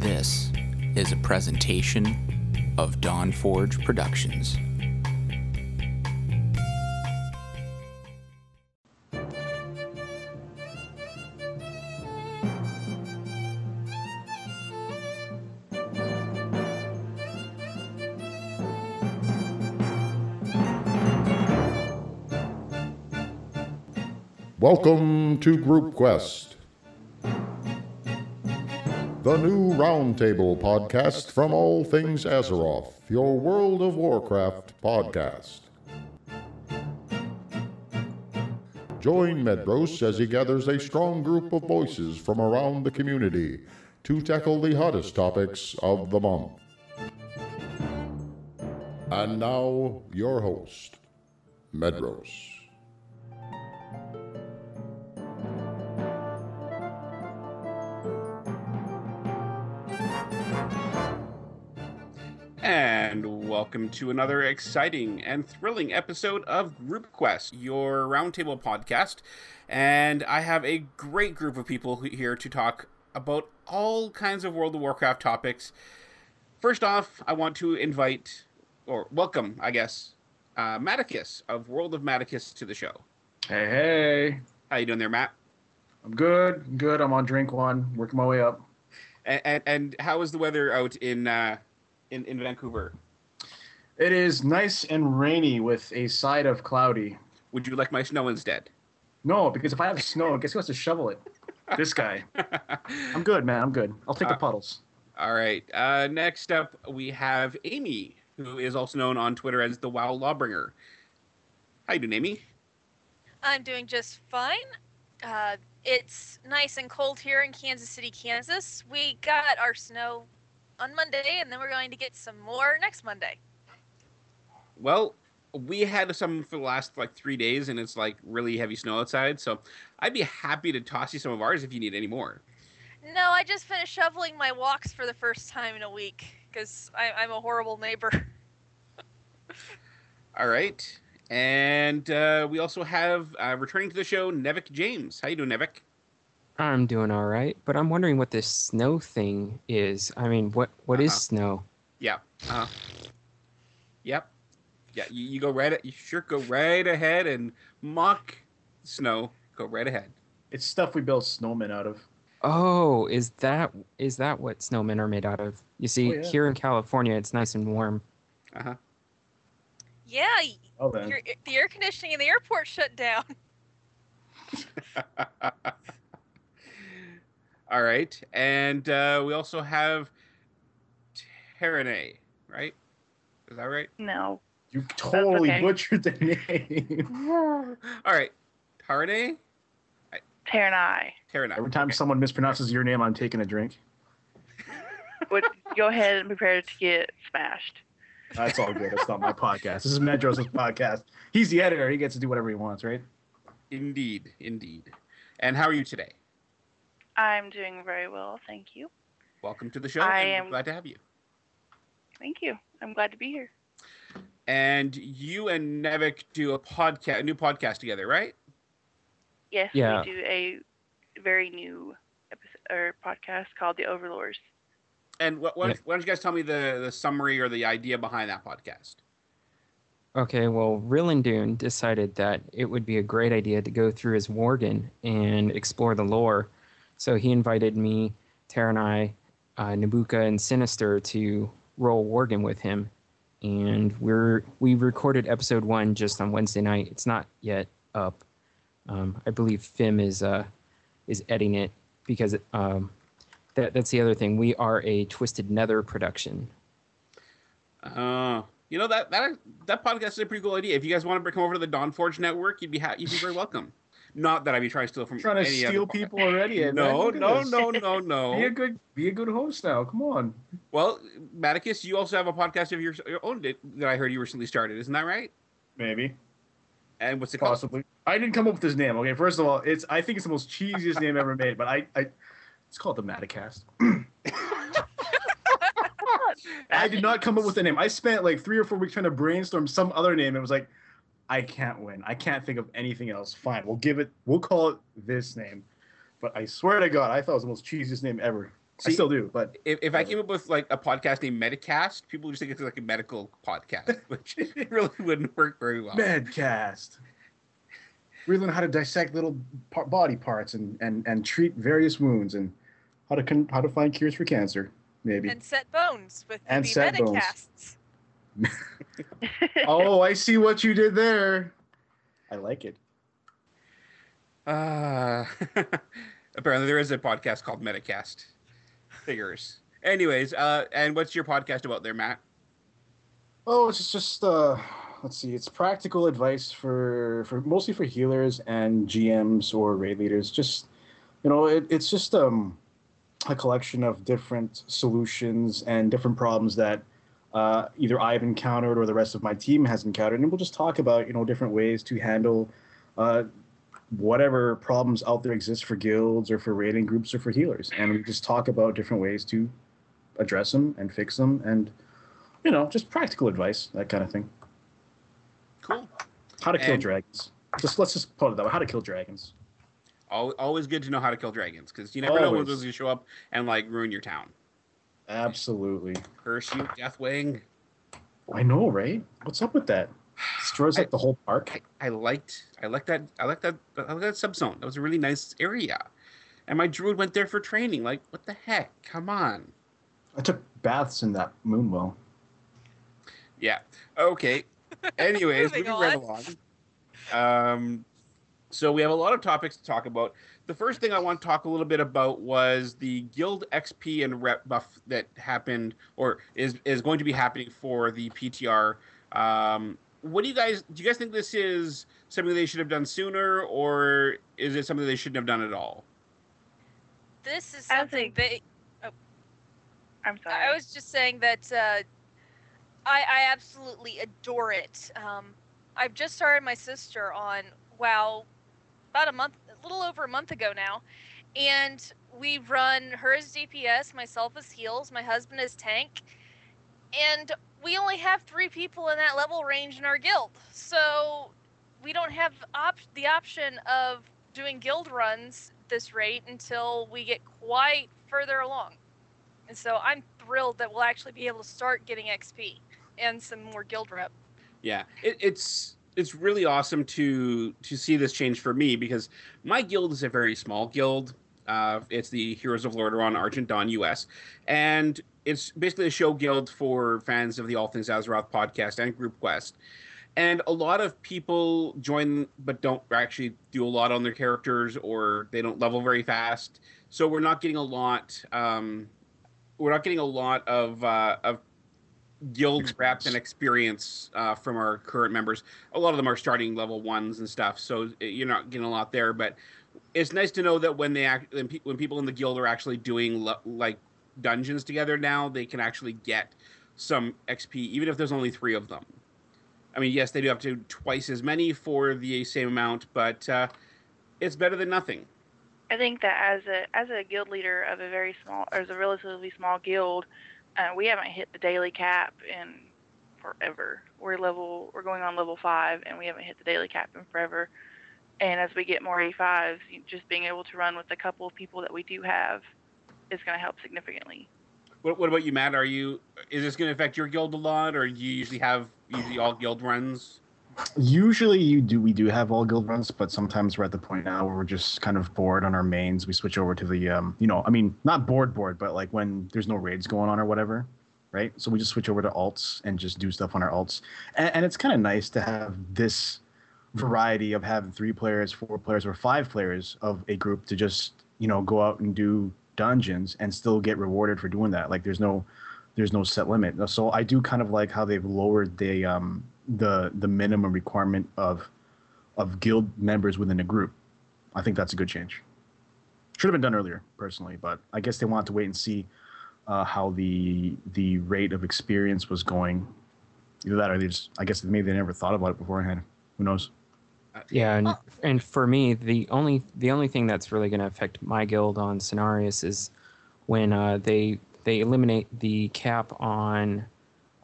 This is a presentation of Dawn Forge Productions. Welcome to Group Quest, the new roundtable podcast from All Things Azeroth, your World of Warcraft podcast. Join Medros as he gathers a strong group of voices from around the community to tackle the hottest topics of the month. And now, your host, Medros. Welcome to another exciting and thrilling episode of Group Quest, your roundtable podcast. And I have a great group of people here to talk about all kinds of World of Warcraft topics. First off, I want to invite, or welcome, I guess, uh, Matticus of World of Matticus to the show. Hey, hey. How you doing there, Matt? I'm good. I'm good. I'm on drink one, working my way up. And, and, and how is the weather out in, uh, in, in Vancouver? It is nice and rainy with a side of cloudy. Would you like my snow instead? No, because if I have snow, guess who has to shovel it? This guy. I'm good, man. I'm good. I'll take the Uh, puddles. All right. Uh, next up, we have Amy, who is also known on Twitter as the WoW Lawbringer. How you doing, Amy? I'm doing just fine. Uh, it's nice and cold here in Kansas City, Kansas. We got our snow on Monday, and then we're going to get some more next Monday. Well, we had some for the last like three days, and it's like really heavy snow outside. So I'd be happy to toss you some of ours if you need any more. No, I just finished shoveling my walks for the first time in a week because I'm a horrible neighbor. All right. And uh, we also have uh, returning to the show, Nevik James. How you doing, Nevik? I'm doing all right, but I'm wondering what this snow thing is. I mean, what what is Uh-huh. snow? Yeah. Uh, yep. Yeah. You, you go right. You sure go right ahead and mock snow. Go right ahead. It's stuff we build snowmen out of. Oh, is that is that what snowmen are made out of? You see, Oh, yeah. here in California, it's nice and warm. Uh huh. yeah, Oh, your, the air conditioning in the airport shut down. All right, and uh, we also have Terranay, right? Is that right? No. You totally okay. butchered the name. All right, Taranay, Tear eye. Terranay. Every time someone mispronounces your name, I'm taking a drink. Would go ahead and prepare to get smashed. That's all good. It's not my podcast. This is Medros' podcast. He's the editor. He gets to do whatever he wants, right? Indeed, indeed. And how are you today? I'm doing very well, thank you. Welcome to the show. I am- glad to have you. Thank you. I'm glad to be here. And you and Nevik do a podcast, a new podcast together, right? Yes, Yeah. we do a very new episode or podcast called The Overlords. And wh- why, Yeah. don't, why don't you guys tell me the, the summary or the idea behind that podcast? Okay, well, Rillandune decided that it would be a great idea to go through his Worgen and explore the lore. So he invited me, Tara, Taranai, uh, Nabuka, and Sinister to roll Worgen with him. And we're we recorded episode one just on Wednesday night. It's not yet up. Um, I believe Fim is uh, is editing it because um, that that's the other thing. We are a Twisted Nether production. Uh, you know that that that podcast is a pretty cool idea. If you guys want to come over to the Dawn Forge Network, you'd be ha- you'd be very welcome. Not that I'd be trying to steal from trying to steal other podcast. people already. man. No, Look at no, no, no, Be a no. good, be a good host now. Come on. Well, Matticus, you also have a podcast of your, your own that that I heard you recently started. Isn't that right? Maybe, And what's it called? possibly. I didn't come up with this name. Okay, first of all, it's I think it's the most cheesiest name ever made. But I, I it's called the Matticast. I did not come up with the name. I spent like three or four weeks trying to brainstorm some other name. It was like, I can't win. I can't think of anything else. Fine, we'll give it. We'll call it this name. But I swear to God, I thought it was the most cheesiest name ever. I still do, but If, if I came up with like a podcast named Medicast, people would just think it's like a medical podcast, which really wouldn't work very well. Medcast. We learn how to dissect little par- body parts and, and, and treat various wounds and how to con- how to find cures for cancer. Maybe. And set bones with And the set bones. Metacasts. oh, I see what you did there. I like it. Uh, apparently, there is a podcast called Metacast. Figures. Anyways, uh, and what's your podcast about there, Matt? Oh, it's just, just uh, let's see. It's practical advice for for mostly for healers and GMs or raid leaders. Just you know, it, it's just um a collection of different solutions and different problems that uh, either I've encountered or the rest of my team has encountered, and we'll just talk about you know different ways to handle uh, whatever problems out there exist for guilds or for raiding groups or for healers, and we just talk about different ways to address them and fix them and you know, just practical advice, that kind of thing. Cool. How to kill And- dragons. Just let's just put it that way. How to kill dragons. Always good to know how to kill dragons because you never know when Always. those going to show up and like ruin your town. Absolutely. Curse you, Deathwing. I know, right? What's up with that? Destroys like the whole park. I, I liked I liked that I liked that I liked that subzone. That was a really nice area. And my druid went there for training. Like, what the heck? Come on. I took baths in that moonwell. Yeah. Okay. Anyways, Moving moving right along. Um, so we have a lot of topics to talk about. The first thing I want to talk a little bit about was the guild XP and rep buff that happened, or is is going to be happening for the PTR. Um, what do you guys do? You guys think this is something they should have done sooner, or is it something they shouldn't have done at all? This is As something a- they. I'm sorry. I was just saying that uh, I, I absolutely adore it. Um, I've just started my sister on WoW about a month, a little over a month ago now, and we run her as DPS, myself as heals, my husband as tank, and we only have three people in that level range in our guild. So we don't have op- the option of doing guild runs this rate until we get quite further along. And so I'm thrilled that we'll actually be able to start getting XP and some more guild rep. Yeah, it, it's it's really awesome to to see this change for me because my guild is a very small guild. Uh, it's the Heroes of Lordaeron Argent Dawn US, and it's basically a show guild for fans of the All Things Azeroth podcast and Group Quest. And a lot of people join but don't actually do a lot on their characters or they don't level very fast. So we're not getting a lot. Um, we're not getting a lot of uh, of guild reps and experience uh, from our current members. A lot of them are starting level ones and stuff, so uh, you're not getting a lot there. But it's nice to know that when they act, when, pe- when people in the guild are actually doing lo- like dungeons together now, they can actually get some XP, even if there's only three of them. I mean, yes, they do have to twice as many for the same amount, but uh, it's better than nothing. I think that as a as a guild leader of a very small or as a relatively small guild, uh, we haven't hit the daily cap in forever. We're level we're going on level five, and we haven't hit the daily cap in forever. And as we get more A5s, just being able to run with a couple of people that we do have is going to help significantly. What, what about you, Matt? Are you is this going to affect your guild a lot, or do you usually have usually all guild runs? Usually, you do. We do have all guild runs, but sometimes we're at the point now where we're just kind of bored on our mains. We switch over to the, um, you know, I mean, not bored, bored, but like when there's no raids going on or whatever, right? So we just switch over to alts and just do stuff on our alts, and, and it's kind of nice to have this variety of having three players, four players, or five players of a group to just you know go out and do dungeons and still get rewarded for doing that. Like there's no there's no set limit. So I do kind of like how they've lowered the um the the minimum requirement of of guild members within a group. I think that's a good change. Should have been done earlier, personally, but I guess they wanted to wait and see uh, how the the rate of experience was going. Either that, or they just I guess maybe they never thought about it beforehand. Who knows? Yeah, and and for me, the only the only thing that's really going to affect my guild on Cenarius is when uh, they they eliminate the cap on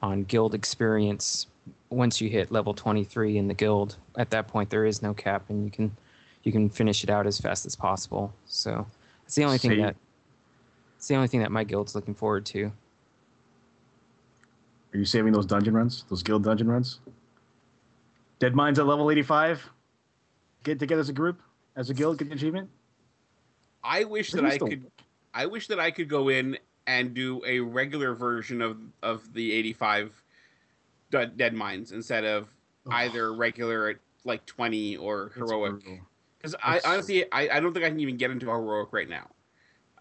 on guild experience once you hit level 23 in the guild. At that point, there is no cap, and you can you can finish it out as fast as possible. So that's the only thing that it's the only thing that my guild's looking forward to. Are you saving those dungeon runs? Those guild dungeon runs? Deadmines at level 85? Get together as a group? As a guild, get the achievement? I wish that I could. I wish that I could go in and do a regular version of of the 85 de- Deadmines instead of either regular at like 20 or heroic. Because I honestly, I, I don't think I can even get into a heroic right now.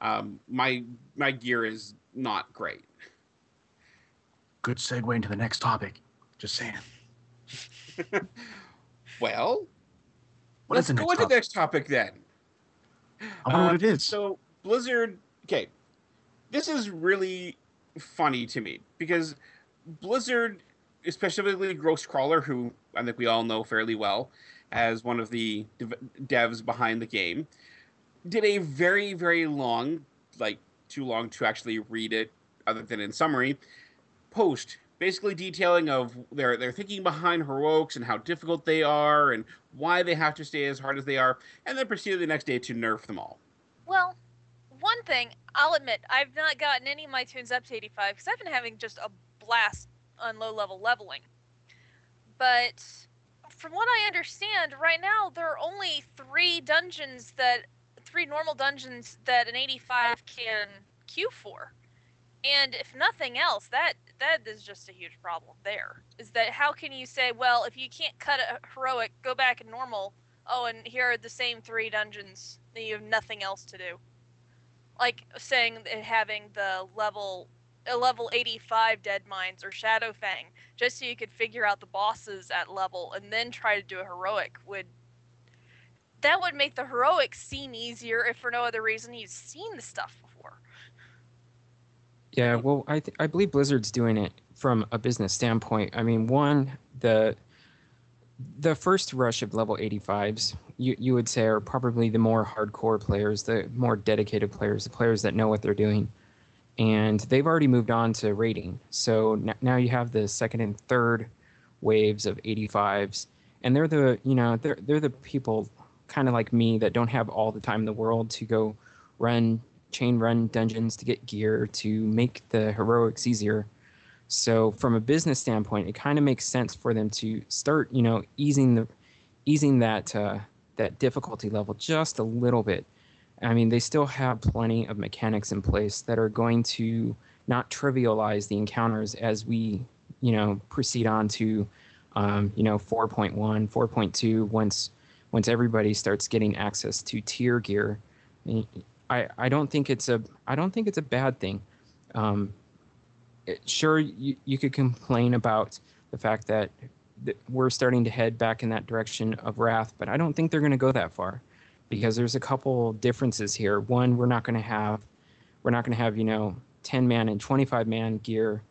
Um, my my gear is not great. Good segue into the next topic. Just saying. Well, What let's is the go into the next topic then. I wonder Uh, what it is. So Blizzard, okay, this is really funny to me because Blizzard, especially Ghostcrawler, who I think we all know fairly well as one of the dev- devs behind the game, did a very very long, like too long to actually read it, other than in summary, post basically detailing of their their thinking behind heroics and how difficult they are and why they have to stay as hard as they are, and then proceeded the next day to nerf them all. Well, one thing I'll admit, I've not gotten any of my toons up to 85 because I've been having just a blast on low level leveling. But from what I understand, right now there are only three dungeons that, three normal dungeons that an 85 can queue for. And if nothing else, that that is just a huge problem. There is that how can you say, well, if you can't cut a heroic, go back in normal. Oh, and here are the same three dungeons that you have nothing else to do. Like saying that having the level a level 85 Deadmines or Shadowfang, just so you could figure out the bosses at level and then try to do a heroic would that would make the heroic seem easier if for no other reason you've seen the stuff before Yeah, well, I th- I believe Blizzard's doing it from a business standpoint. I mean, one the the first rush of level 85s, you you would say are probably the more hardcore players, the more dedicated players, the players that know what they're doing. And they've already moved on to raiding. So n- now you have the second and third waves of 85s, and they're the, you know, they're they're the people kind of like me that don't have all the time in the world to go run chain run dungeons to get gear to make the heroics easier. So from a business standpoint, it kind of makes sense for them to start, you know, easing the easing that uh, that difficulty level just a little bit. I mean, they still have plenty of mechanics in place that are going to not trivialize the encounters as we, you know, proceed on to, um, you know, 4.1, 4.2. Once once everybody starts getting access to tier gear, I, I don't think it's a I don't think it's a bad thing. Um, it, sure, you, you could complain about the fact that, that we're starting to head back in that direction of wrath, but I don't think they're going to go that far, because there's a couple differences here. One, we're not going to have we're not going to have you know 10 man and 25 man gear,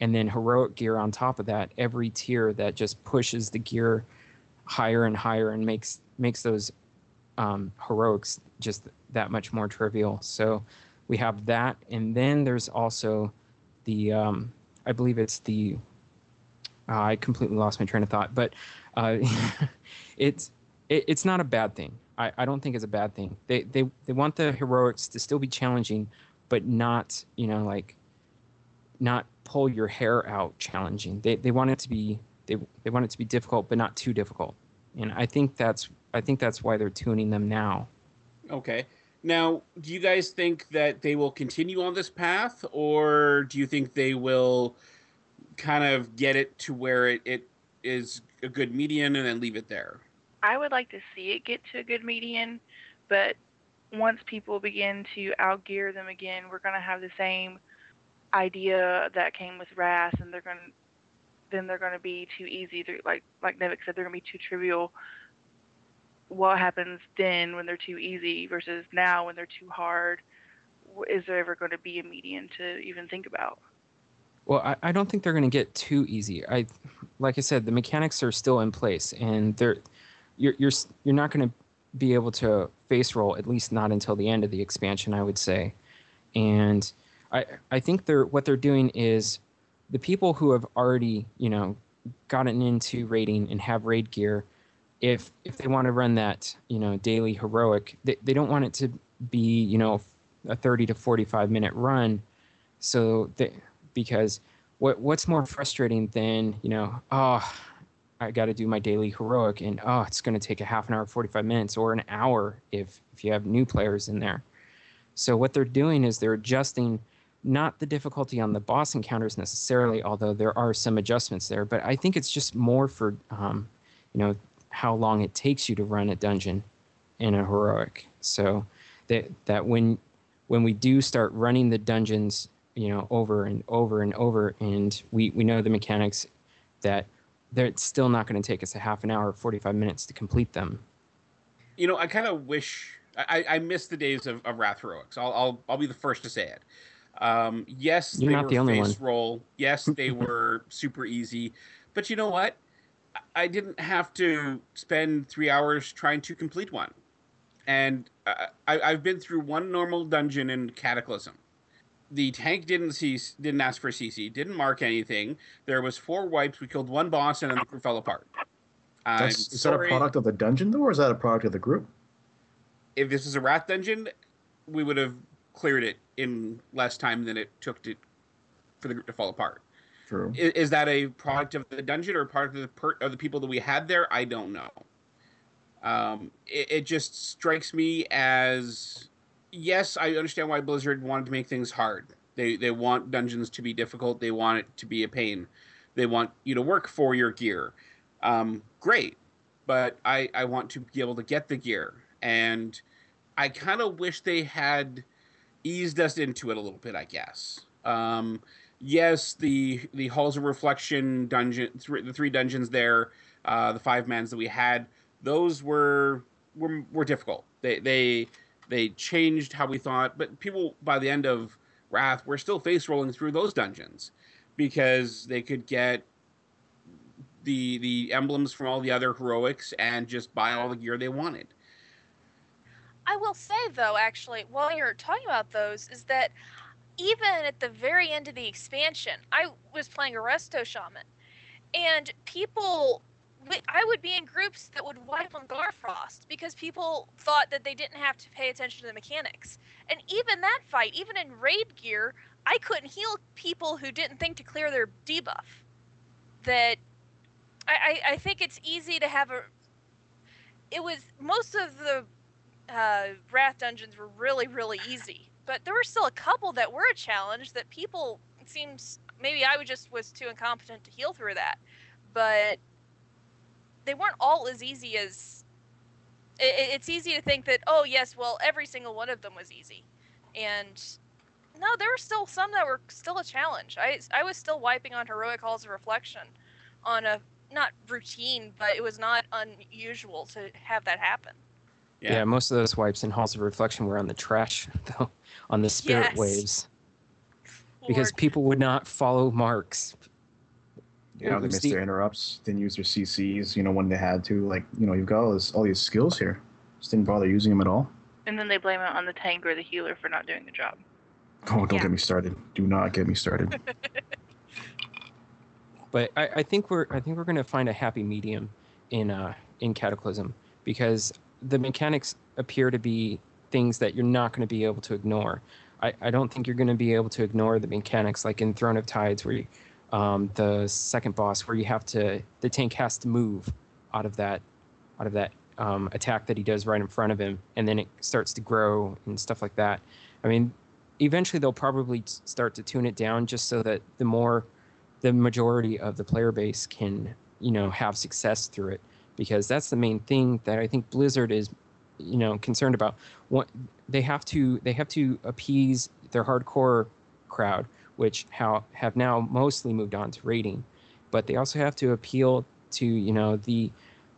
and then heroic gear on top of that. Every tier that just pushes the gear higher and higher and makes makes those um, heroics just that much more trivial. So we have that, and then there's also the um, I believe it's the uh, I completely lost my train of thought, but uh, it's it, it's not a bad thing. I, I don't think it's a bad thing. They they they want the heroics to still be challenging, but not you know like not pull your hair out challenging. They they want it to be they they want it to be difficult, but not too difficult. And I think that's I think that's why they're tuning them now. Okay. Now, do you guys think that they will continue on this path, or do you think they will kind of get it to where it, it is a good median and then leave it there? I would like to see it get to a good median, but once people begin to outgear them again, we're going to have the same idea that came with Wrath, and they're going to then they're going to be too easy. They're, like like Nevik said, they're going to be too trivial. What happens then when they're too easy versus now when they're too hard? Is there ever going to be a median to even think about? Well, I, I don't think they're going to get too easy. I, like I said, the mechanics are still in place, and they're you're you're you're not going to be able to face roll at least not until the end of the expansion, I would say. And I I think they're what they're doing is the people who have already you know gotten into raiding and have raid gear, if if they want to run that you know daily heroic, they, they don't want it to be you know a 30 to 45 minute run. So they, because what what's more frustrating than you know oh I got to do my daily heroic and oh it's going to take a half an hour 45 minutes or an hour if if you have new players in there. So what they're doing is they're adjusting not the difficulty on the boss encounters necessarily, although there are some adjustments there. But I think it's just more for, um, you know, how long it takes you to run a dungeon in a heroic. So that that when when we do start running the dungeons, you know, over and over and over, and we we know the mechanics that it's still not going to take us a half an hour, forty five minutes to complete them. You know, I kind of wish I, I miss the days of, of Wrath heroics. I'll, I'll I'll be the first to say it. Um, yes, You're they not were the only face one. roll. Yes, they were super easy. But you know what? I didn't have to spend three hours trying to complete one. And uh, I, I've been through one normal dungeon in Cataclysm. The tank didn't see, didn't ask for CC, didn't mark anything. There was four wipes. We killed one boss, and then the group fell apart. Is that a product of the dungeon though, or is that a product of the group? if this is a Wrath dungeon, we would have cleared it in less time than it took to for the group to fall apart. True. Is, is that a product of the dungeon or part of the per, of the people that we had there? I don't know. Um, it, it just strikes me as yes, I understand why Blizzard wanted to make things hard. They they want dungeons to be difficult. They want it to be a pain. They want you to work for your gear. Um, great, but I I want to be able to get the gear, and I kind of wish they had eased us into it a little bit. I guess. Um, yes, the the halls of reflection dungeon, th- the three dungeons there, uh, the five mans that we had, those were were were difficult. They they they changed how we thought, but people by the end of Wrath were still face rolling through those dungeons because they could get the the emblems from all the other heroics and just buy all the gear they wanted. I will say though, actually, while you're talking about those, is that even at the very end of the expansion, I was playing Resto Shaman, and people, I would be in groups that would wipe on Garfrost because people thought that they didn't have to pay attention to the mechanics. And even that fight, even in raid gear, I couldn't heal people who didn't think to clear their debuff. That I, I, I think it's easy to have a. It was most of the uh, Wrath dungeons were really, really easy. But there were still a couple that were a challenge that people it seems maybe I was just was too incompetent to heal through that. But they weren't all as easy as it, it's easy to think that oh yes, well every single one of them was easy. And no, there were still some that were still a challenge. I I was still wiping on heroic halls of reflection on a not routine, but it was not unusual to have that happen. Yeah. Yeah. most of those wipes in halls of reflection were on the trash, though, on the spirit Yes. waves, because people would not follow marks. You know, they was missed their interrupts, didn't use their CCs, you know, when they had to. Like, you know, you've got all, this, all these skills here. Just didn't bother using them at all. And then they blame it on the tank or the healer for not doing the job. Oh, don't Yeah. get me started. Do not get me started. But I, I think we're I think we're gonna find a happy medium in uh in Cataclysm because the mechanics appear to be things that you're not going to be able to ignore. I, I don't think you're going to be able to ignore the mechanics like in Throne of Tides where you, um, the second boss where you have to the tank has to move out of that out of that um, attack that he does right in front of him and then it starts to grow and stuff like that. I mean, eventually they'll probably start to tune it down just so that the more the majority of the player base can you know have success through it because that's the main thing that I think Blizzard is you know concerned about what they have to they have to appease their hardcore crowd which how have now mostly moved on to raiding. But they also have to appeal to you know the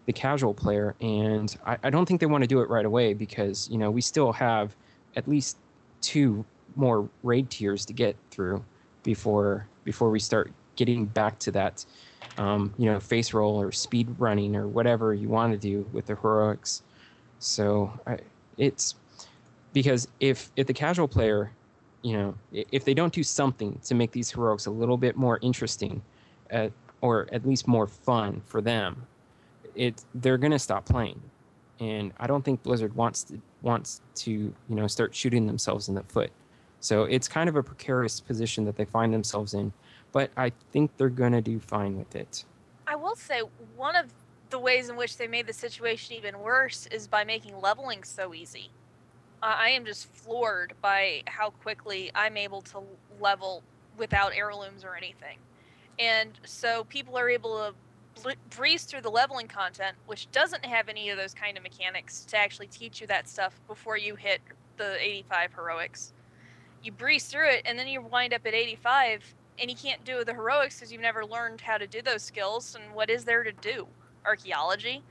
the casual player. And I, I don't think they want to do it right away because you know we still have at least two more raid tiers to get through before before we start getting back to that um, you know face roll or speed running or whatever you want to do with the heroics. So I, it's because if if the casual player you know if they don't do something to make these heroics a little bit more interesting at, or at least more fun for them it they're to stop playing and i don't think blizzard wants to wants to, you know, start shooting themselves in the foot. So it's kind of a precarious position that they find themselves in, but I think they're to do fine with it. I will say one of the ways in which they made the situation even worse is by making leveling so easy. I am just floored by how quickly I'm able to level without heirlooms or anything. And so people are able to breeze through the leveling content, which doesn't have any of those kind of mechanics to actually teach you that stuff before you hit the 85 heroics. You breeze through it, and then you wind up at 85, and you can't do the heroics because you've never learned how to do those skills. And what is there to do? Archaeology.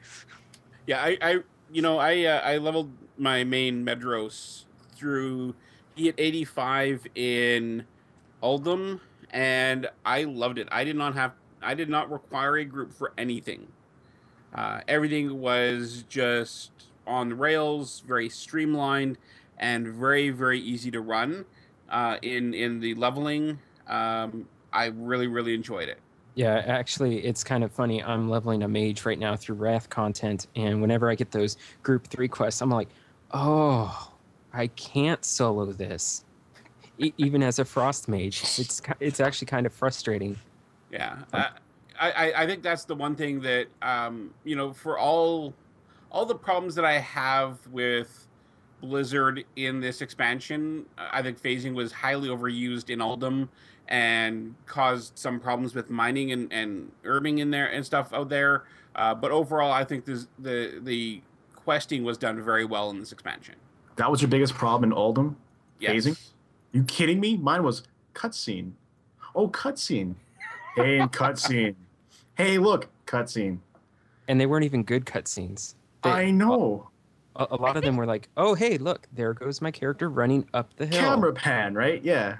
Yeah, I, I you know, I uh, I leveled my main Medros through he hit 85 in Uldum, and I loved it. I did not have I did not require a group for anything. Uh, everything was just on the rails, very streamlined, and very very easy to run. Uh, in in the leveling, um, I really really enjoyed it. Yeah, actually, it's kind of funny. I'm leveling a mage right now through Wrath content, and whenever I get those group three quests, I'm like, oh, I can't solo this. E- even as a frost mage, it's it's actually kind of frustrating. Yeah, I I think that's the one thing that um you know for all all the problems that I have with Blizzard in this expansion, I think phasing was highly overused in Uldum and caused some problems with mining and, and herbing in there and stuff out there. Uh, but overall, I think this, the the questing was done very well in this expansion. That was your biggest problem in Uldum? Yes. Phasing? You kidding me? Mine was cutscene. Oh, cutscene. Hey, cutscene. hey, look, cutscene. And they weren't even good cutscenes. I know. A, a lot of them were like, "Oh, hey, look, there goes my character running up the hill." Camera pan, right? Yeah.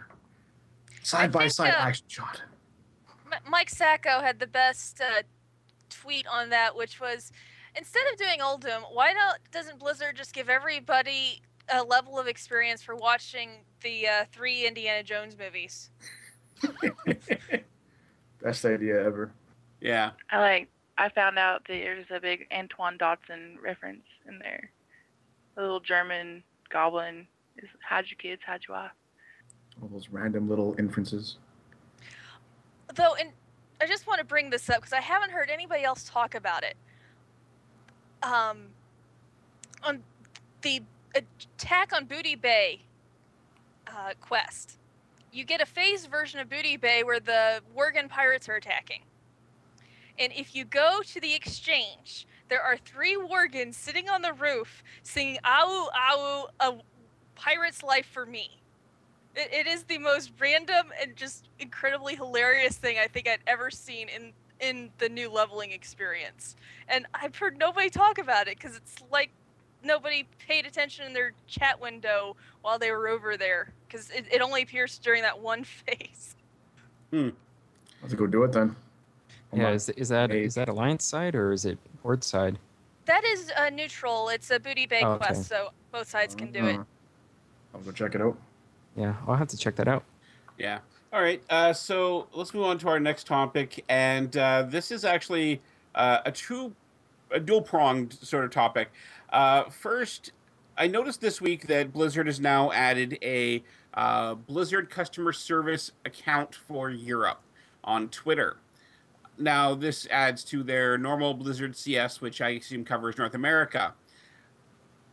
Side by think, side uh, action shot. M- Mike Sacco had the best uh, tweet on that, which was instead of doing Uldum, why not doesn't Blizzard just give everybody a level of experience for watching the uh, three Indiana Jones movies? Best idea ever. Yeah. I like. I found out that there's a big Antoine Dodson reference in there. The little German goblin is hide you kids, hide you wife. All those random little inferences. Though, and I just want to bring this up because I haven't heard anybody else talk about it. Um, on the attack on Booty Bay uh, quest, you get a phased version of Booty Bay where the Worgen pirates are attacking. And if you go to the exchange, there are three Worgens sitting on the roof singing "Ow, ow, a pirate's life for me." It, it is the most random and just incredibly hilarious thing I think I'd ever seen in in the new leveling experience. And I've heard nobody talk about it because it's like nobody paid attention in their chat window while they were over there because it, it only appears during that one phase. Hmm. Let's go do it then. Hold Yeah, on. is, is that that alliance side or is it horde side? That is uh, neutral. It's a booty bay Oh, okay. quest, so both sides can do it. Uh, I'll go check it out. Yeah, I'll have to check that out. Yeah. All right. Uh, so let's move on to our next topic, and uh, this is actually uh, a two, a dual pronged sort of topic. Uh, first, I noticed this week that Blizzard has now added a uh, Blizzard customer service account for Europe on Twitter. Now, this adds to their normal Blizzard CS, which I assume covers North America.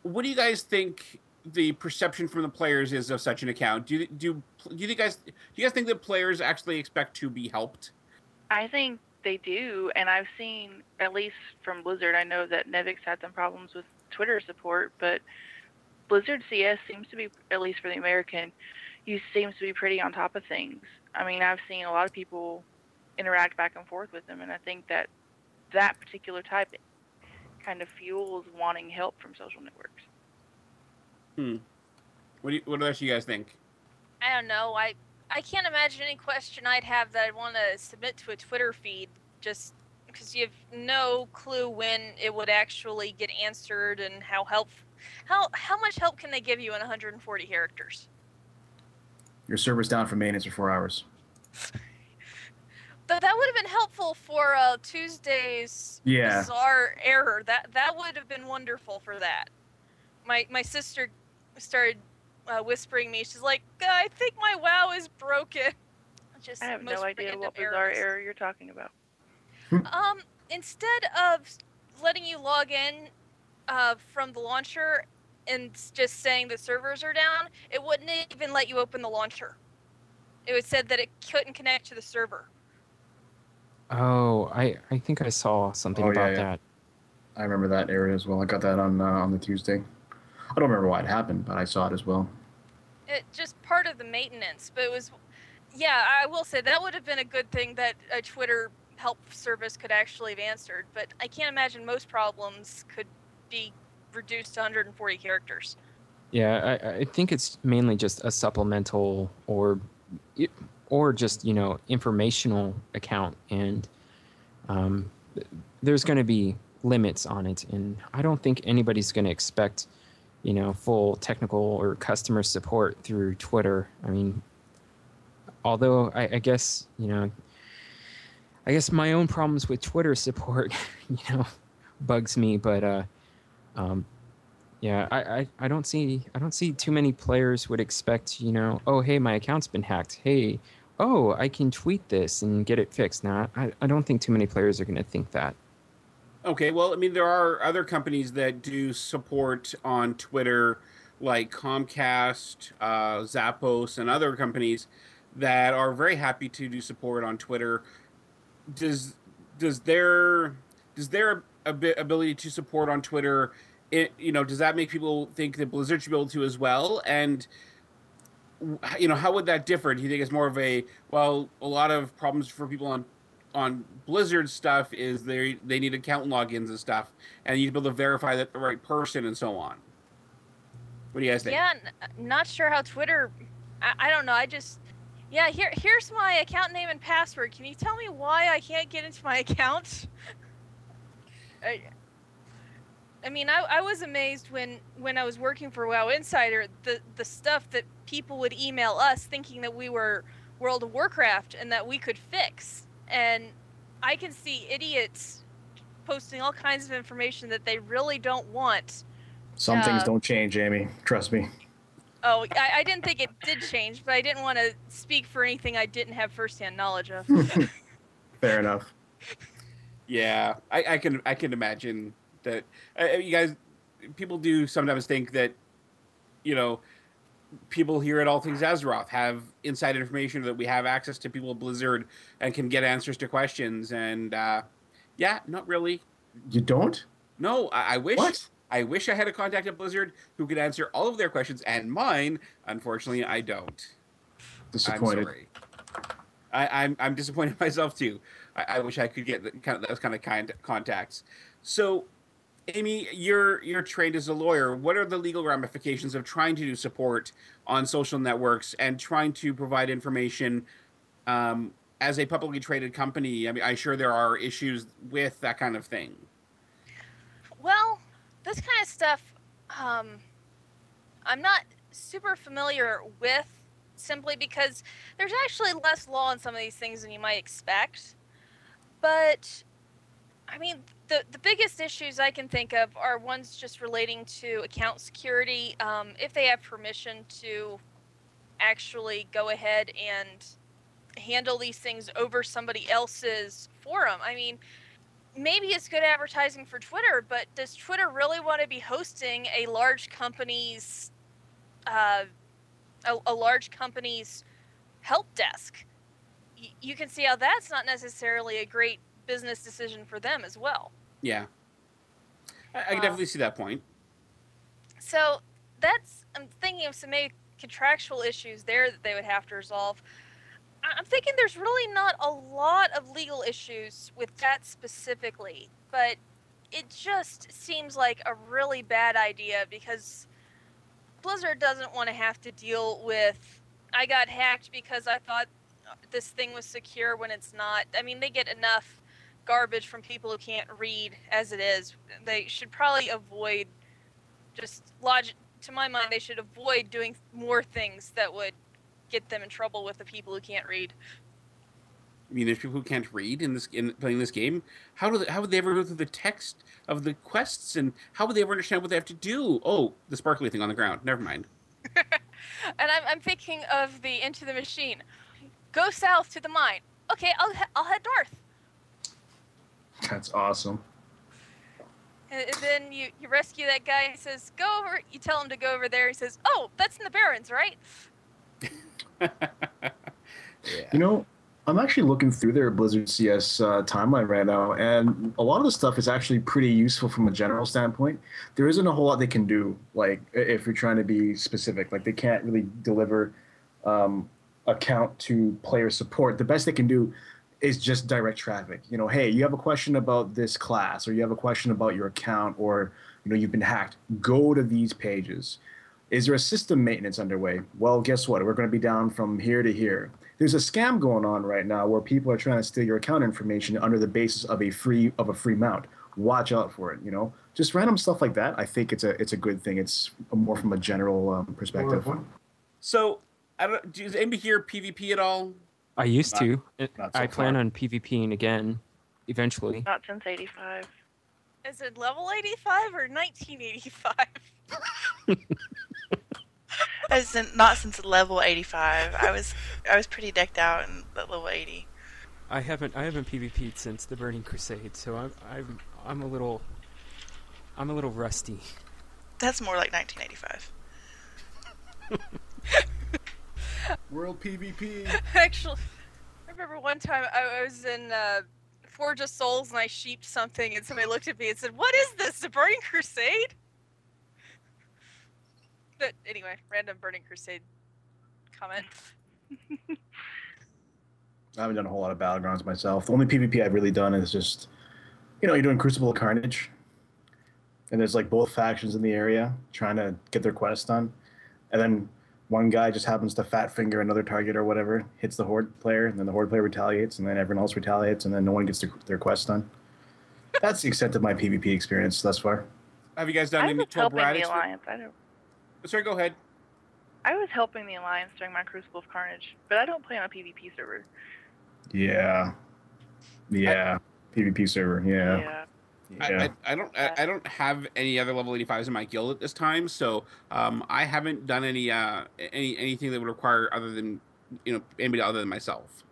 What do you guys think the perception from the players is of such an account? Do do do you guys do you guys think that players actually expect to be helped? I think they do, and I've seen at least from Blizzard. I know that Nevix had some problems with Twitter support, but Blizzard CS seems to be, at least for the American, you seems to be pretty on top of things. I mean, I've seen a lot of people interact back and forth with them, and I think that that particular type kind of fuels wanting help from social networks. What do you, what else you guys think? I don't know. I I can't imagine any question I'd have that I'd want to submit to a Twitter feed just because you have no clue when it would actually get answered and how help how how much help can they give you in 140 characters? Your server's down for maintenance for four hours. But that would have been helpful for uh, Tuesday's Yeah. bizarre error. That that would have been wonderful for that. my my sister started uh, whispering me. She's like, "I think my WoW is broken." Just I have most no idea what bizarre errors. error you're talking about. Um, instead of letting you log in uh, from the launcher and just saying the servers are down, it wouldn't even let you open the launcher. It would said that it couldn't connect to the server. Oh, I, I think I saw something Oh, yeah, about yeah. that. I remember that area as well. I got that on uh, on the Tuesday. I don't remember why it happened, but I saw it as well. It just part of the maintenance, but it was, yeah, I will say that would have been a good thing that a Twitter help service could actually have answered. But I can't imagine most problems could be reduced to 140 characters. Yeah, I, I think it's mainly just a supplemental or or just you know informational account, and um, there's going to be limits on it, and I don't think anybody's going to expect you know full technical or customer support through Twitter. I mean, although I, I guess you know, I guess my own problems with Twitter support, you know, bugs me, but uh, um, yeah, I, I, I don't see I don't see too many players would expect, you know, oh hey, my account's been hacked. Hey, oh, I can tweet this and get it fixed. Now I, I don't think too many players are gonna think that. Okay, well, I mean, there are other companies that do support on Twitter, like Comcast, uh, Zappos, and other companies that are very happy to do support on Twitter. Does does their does their abi- ability to support on Twitter, it, you know, does that make people think that Blizzard should be able to as well? And you know, how would that differ? Do you think it's more of a well, a lot of problems for people on on Blizzard stuff is they they need account logins and stuff, and you need to be able to verify that the right person and so on. What do you guys think? Yeah, n- uh, not sure how Twitter. I, I don't know. I just. Yeah, here here's my account name and password. Can you tell me why I can't get into my account? I, I mean, I, I was amazed when when I was working for WoW Insider, the the stuff that people would email us thinking that we were World of Warcraft and that we could fix. And I can see idiots posting all kinds of information that they really don't want Some things Uh, don't change, Amy. Trust me. Oh, I, I didn't think it did change, but I didn't want to speak for anything I didn't have firsthand knowledge of. Fair enough. Yeah, I, I can I can imagine that uh, you guys people do sometimes think that you know people here at All Things Azeroth have inside information that we have access to people at Blizzard and can get answers to questions and uh, yeah, not really. You don't? No, I, I wish What? I wish I had a contact at Blizzard who could answer all of their questions and mine. Unfortunately, I don't. Disappointed. I'm sorry. I, I'm I'm disappointed myself too. I, I wish I could get the, kind of those kind of kind contacts. So, Amy, you're you're trained as a lawyer. What are the legal ramifications of trying to do support on social networks and trying to provide information um, as a publicly traded company? I mean, I'm sure there are issues with that kind of thing. Well, this kind of stuff, um, I'm not super familiar with simply because there's actually less law on some of these things than you might expect. But, I mean, the, the biggest issues I can think of are ones just relating to account security. Um, if they have permission to actually go ahead and handle these things over somebody else's forum. I mean, maybe it's good advertising for Twitter, but does Twitter really want to be hosting a large company's uh, a, a large company's help desk? Y- you can see how that's not necessarily a great business decision for them as well. Yeah, I, I can Wow. Um, definitely see that point. So that's I'm thinking of some maybe contractual issues there that they would have to resolve. I'm thinking there's really not a lot of legal issues with that specifically, but it just seems like a really bad idea because Blizzard doesn't want to have to deal with I got hacked because I thought this thing was secure when it's not. I mean, they get enough garbage from people who can't read as it is. They should probably avoid just logic to my mind they should avoid doing more things that would get them in trouble with the people who can't read I mean, there's people who can't read in this in playing this game. How do they, how would they ever go through the text of the quests and how would they ever understand what they have to do? Oh, the sparkly thing on the ground. Never mind. And I'm, I'm thinking of the Into the Machine. Go south to the mine. Okay, I'll, I'll head north. That's awesome. And and then you, you rescue that guy. He says, "Go over." You tell him to go over there. He says, "Oh, that's in the Barrens, right?" You know, I'm actually looking through their Blizzard CS uh, timeline right now, and a lot of the stuff is actually pretty useful from a general standpoint. There isn't a whole lot they can do, like if you're trying to be specific. Like they can't really deliver um, account to player support. The best they can do is just direct traffic. You know, hey, you have a question about this class, or you have a question about your account, or you know you've been hacked. Go to these pages. Is there a system maintenance underway? Well, guess what? We're going to be down from here to here. There's a scam going on right now where people are trying to steal your account information under the basis of a free of a free mount. Watch out for it. You know, just random stuff like that. I think it's a it's a good thing. It's more from a general um, perspective. So, I don't. Does anybody hear PvP at all? I used Not- to. not so I plan far. on PvPing again, eventually. Not since '85. Is it level 85 or 1985? As in, not since level 85. I was I was pretty decked out in at level 80. I haven't I haven't PvP'd since the Burning Crusade, so I'm I'm I'm a little I'm a little rusty. That's more like 1985. World PvP. Actually, I remember one time I I was in uh, Forge of Souls and I sheeped something, and somebody looked at me and said, "What is this? The Burning Crusade?" But anyway, random Burning Crusade comment. I haven't done a whole lot of battlegrounds myself. The only PvP I've really done is just, you know, you're doing Crucible of Carnage, and there's like both factions in the area trying to get their quest done, and then one guy just happens to fat finger another target or whatever, hits the Horde player, and then the Horde player retaliates, and then everyone else retaliates, and then no one gets their, their quest done. That's the extent of my PvP experience thus far. Have you guys done I any was Twelve helping the alliance. I don't. Oh, sorry, go ahead. I was helping the alliance during my Crucible of Carnage, but I don't play on a PvP server. Yeah, yeah, PvP server. Yeah, yeah. Yeah. I, I, I don't I, I don't have any other level 85s in my guild at this time, so um, I haven't done any uh, any anything that would require other than you know anybody other than myself.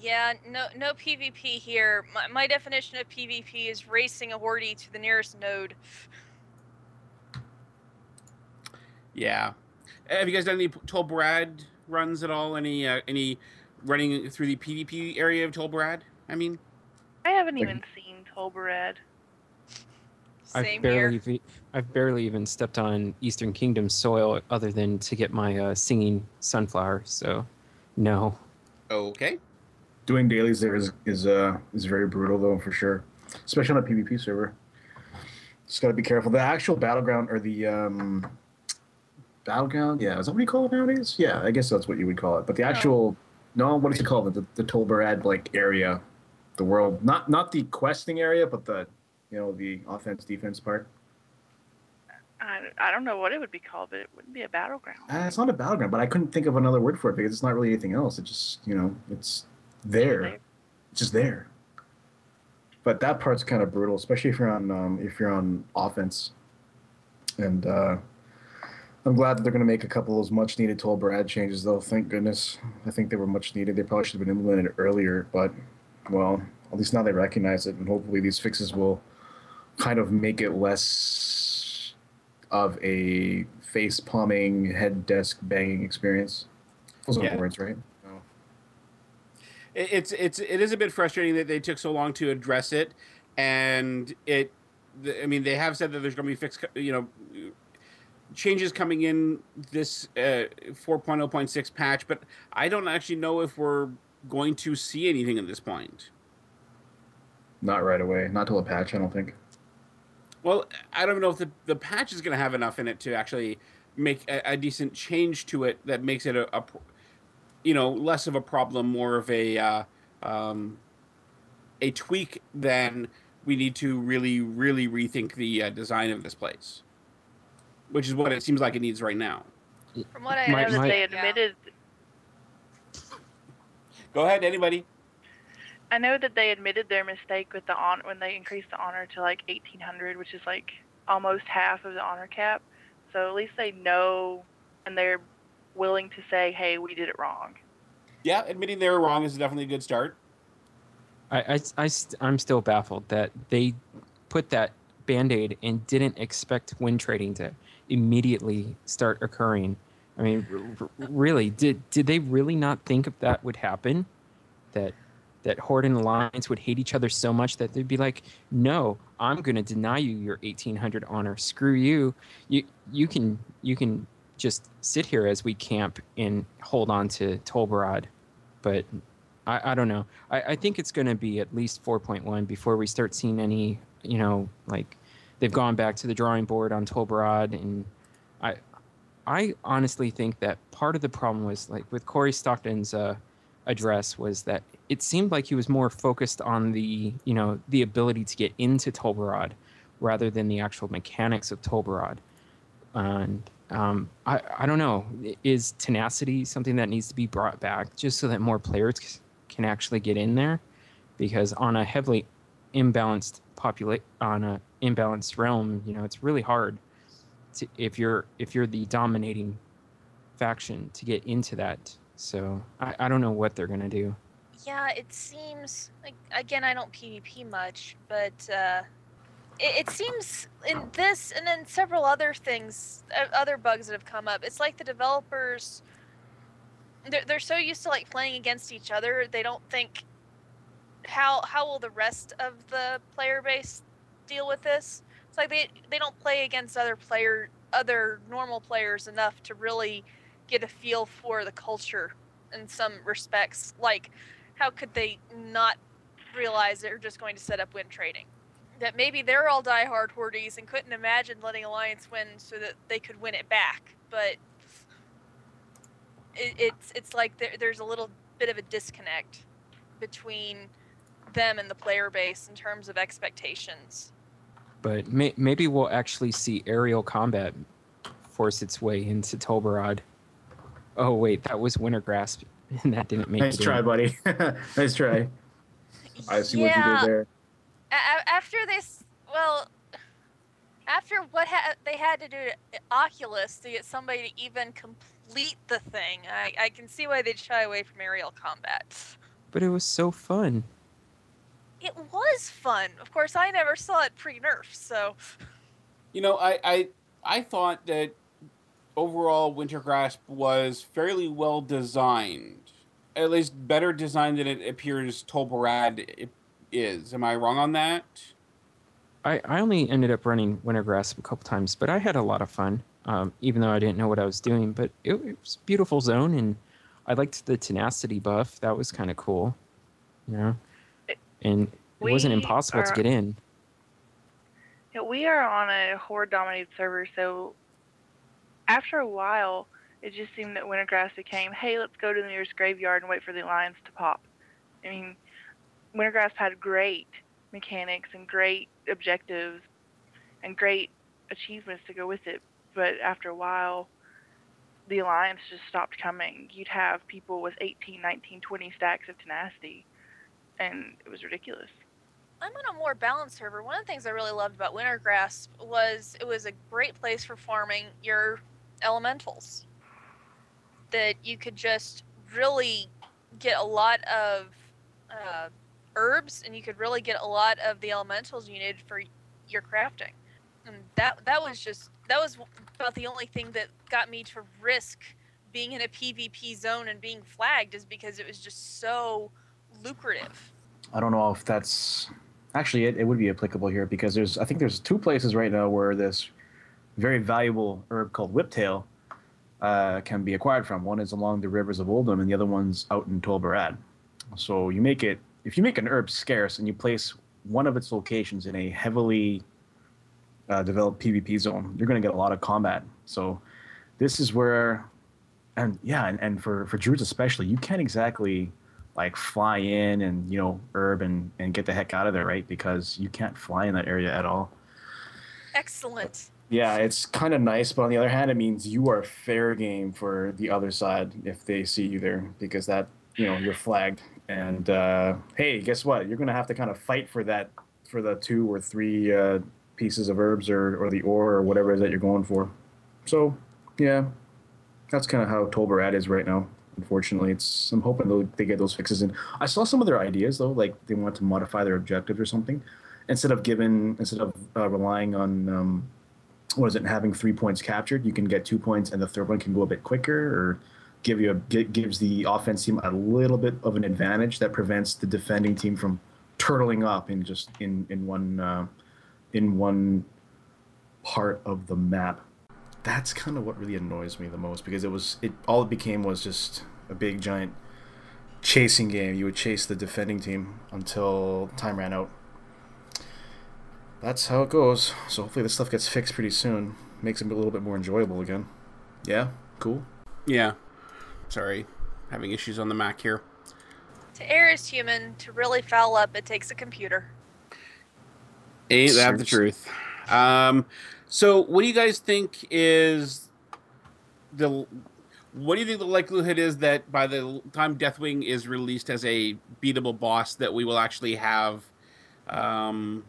Yeah, no, no PvP here. My, my definition of PvP is racing a horde to the nearest node. Yeah. Have you guys done any Tolbarad runs at all? Any uh, any running through the PvP area of Tolbarad? I mean, I haven't even seen Tolbarad. Same I've barely here. even, I've barely even stepped on Eastern Kingdom soil other than to get my uh, singing sunflower. So, no. okay. doing dailies there is is uh is very brutal though for sure, especially on a PvP server. Just gotta be careful. The actual battleground or the um battleground, yeah, is that what you call it nowadays? Yeah, I guess that's what you would call it. But the actual no, what is it called? The the Tolbarad like area, the world, not not the questing area, but the you know the offense defense part. I, I don't know what it would be called, but it wouldn't be a battleground. Uh, it's not a battleground, but I couldn't think of another word for it because it's not really anything else. It just you know it's there. It's just there. But that part's kind of brutal, especially if you're on um, if you're on offense. And uh, I'm glad that they're going to make a couple of those much needed Tolbarad changes, though. Thank goodness. I think they were much needed. They probably should have been implemented earlier, but well, at least now they recognize it, and hopefully these fixes will kind of make it less of a face palming, head desk banging experience. Those are Yeah. words, right? No. It's it's it is a bit frustrating that they took so long to address it, and it. I mean, they have said that there's going to be fixed, you know, changes coming in this uh, 4.0.6 patch, but I don't actually know if we're going to see anything at this point. Not right away. Not till a patch, I don't think. Well, I don't know if the, the patch is going to have enough in it to actually make a, a decent change to it that makes it a, a you know, less of a problem, more of a uh, um, a tweak than we need to really, really rethink the uh, design of this place, which is what it seems like it needs right now. From what I My- I know that my- they Yeah. admitted Go ahead, anybody. I know that they admitted their mistake with the on when they increased the honor to like 1800, which is like almost half of the honor cap. So at least they know and they're willing to say, "Hey, we did it wrong." Yeah, admitting they were wrong is definitely a good start. I, I, I, I'm still baffled that they put that band aid and didn't expect win trading to immediately start occurring. I mean, r- r- really, did did they really not think of that would happen? That that Horde and Alliance would hate each other so much that they'd be like, "No, I'm going to deny you your 1800 honor. Screw you. You you can you can just sit here as we camp and hold on to Tolbarad." But I, I don't know. I, I think it's going to be at least 4.1 before we start seeing any, you know, like they've gone back to the drawing board on Tolbarad. And I, I honestly think that part of the problem was like with Cory Stockton's uh, address was that it seemed like he was more focused on the, you know, the ability to get into Tolbarad rather than the actual mechanics of Tolbarad. And um, I, I don't know. Is tenacity something that needs to be brought back just so that more players can actually get in there? Because on a heavily imbalanced populate on a imbalanced realm, you know, it's really hard to, if you're if you're the dominating faction to get into that. So I, I don't know what they're gonna do. Yeah, it seems like again I don't PvP much, but uh, it, it seems in this and then several other things, other bugs that have come up. It's like the developers they're, they're so used to like playing against each other they don't think how how will the rest of the player base deal with this it's like they they don't play against other player other normal players enough to really get a feel for the culture in some respects like how could they not realize they're just going to set up win trading that maybe they're all diehard hordes and couldn't imagine letting alliance win so that they could win it back but it, it's it's like there, there's a little bit of a disconnect between them and the player base in terms of expectations. But may, maybe we'll actually see aerial combat force its way into Tolbarad. Oh wait, that was Winter Grasp, and that didn't make Nice it try, in. buddy. nice try. I see what you Yeah. did there. A- a- after this, well, after what ha- they had to do to Oculus to get somebody to even complete the thing, I, I can see why they'd shy away from aerial combat. But it was so fun. It was fun. Of course, I never saw it pre-nerf, so You know, I I, I thought that overall Winter Grasp was fairly well designed. At least better designed than it appears Tolbarad is. Am I wrong on that? I, I only ended up running Winter Grasp a couple times, but I had a lot of fun, um, even though I didn't know what I was doing. But it, it was a beautiful zone, and I liked the tenacity buff. That was kind of cool, you know. And it wasn't We impossible to get in. Yeah, we are on a horde dominated server, so after a while, it just seemed that Wintergrasp became, hey, let's go to the nearest graveyard and wait for the alliance to pop. I mean, Wintergrasp had great mechanics and great objectives and great achievements to go with it, but after a while, the alliance just stopped coming. You'd have people with 18, 19, 20 stacks of tenacity, and it was ridiculous. I'm on a more balanced server. One of the things I really loved about Wintergrasp was it was a great place for farming your elementals. That you could just really get a lot of uh, herbs, and you could really get a lot of the elementals you needed for your crafting. And that that was just that was about the only thing that got me to risk being in a PvP zone and being flagged is because it was just so lucrative. I don't know if that's actually it, it would be applicable here because there's I think there's two places right now where this very valuable herb called whiptail uh, can be acquired from. One is along the rivers of Uldum, and the other one's out in Tolbarad. So you make it if you make an herb scarce and you place one of its locations in a heavily uh, developed PvP zone, you're going to get a lot of combat. So this is where, and yeah, and, and for for druids especially, you can't exactly like fly in and you know herb and and get the heck out of there, right? Because you can't fly in that area at all. Excellent. Yeah, it's kind of nice, but on the other hand, it means you are fair game for the other side if they see you there, because that you know you're flagged, and uh, hey, guess what? You're gonna have to kind of fight for that for the two or three uh, pieces of herbs or or the ore or whatever it is that you're going for. So yeah, that's kind of how Tolbarad is right now. Unfortunately, it's I'm hoping they get those fixes in. I saw some of their ideas though, like they want to modify their objectives or something, instead of giving instead of uh, relying on um, what is it having three points captured, you can get two points, and the third one can go a bit quicker or give you a gives the offense team a little bit of an advantage that prevents the defending team from turtling up in just in in one uh, in one part of the map that's kind of what really annoys me the most because it was it all it became was just a big giant chasing game. You would chase the defending team until time ran out. That's how it goes. So hopefully this stuff gets fixed pretty soon. Makes it a little bit more enjoyable again. Yeah, cool. Yeah. Sorry, having issues on the Mac here. To err is human. To really foul up, it takes a computer. Ain't that the truth? Um, so, what do you guys think is the what do you think the likelihood is that by the time Deathwing is released as a beatable boss, that we will actually have um,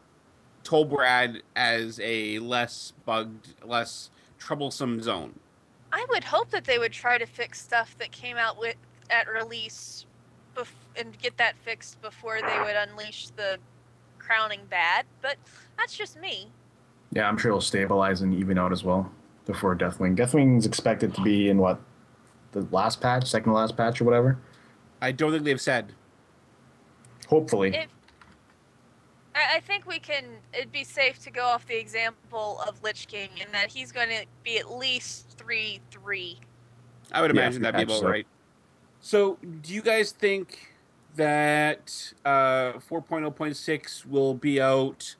Tolbarad as a less bugged, less troublesome zone? I would hope that they would try to fix stuff that came out with at release, bef- and get that fixed before they would unleash the crowning bad. But that's just me. Yeah, I'm sure it'll stabilize and even out as well before Deathwing. Deathwing's expected to be in what the last patch, second to last patch, or whatever. I don't think they've said. Hopefully. If, I think we can. It'd be safe to go off the example of Lich King in that he's going to be at least three three. I would imagine yeah, that'd be about right. So, do you guys think that uh, 4.0.6 will be out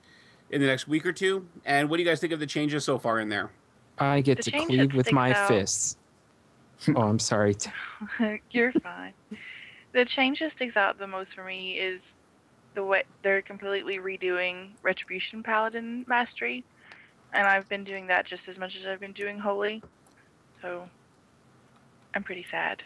in the next week or two. And what do you guys think of the changes so far in there? I get the to cleave with my out. fists. oh, I'm sorry. You're fine. The change that sticks out the most for me is the way they're completely redoing Retribution Paladin Mastery, and I've been doing that just as much as I've been doing Holy, so I'm pretty sad.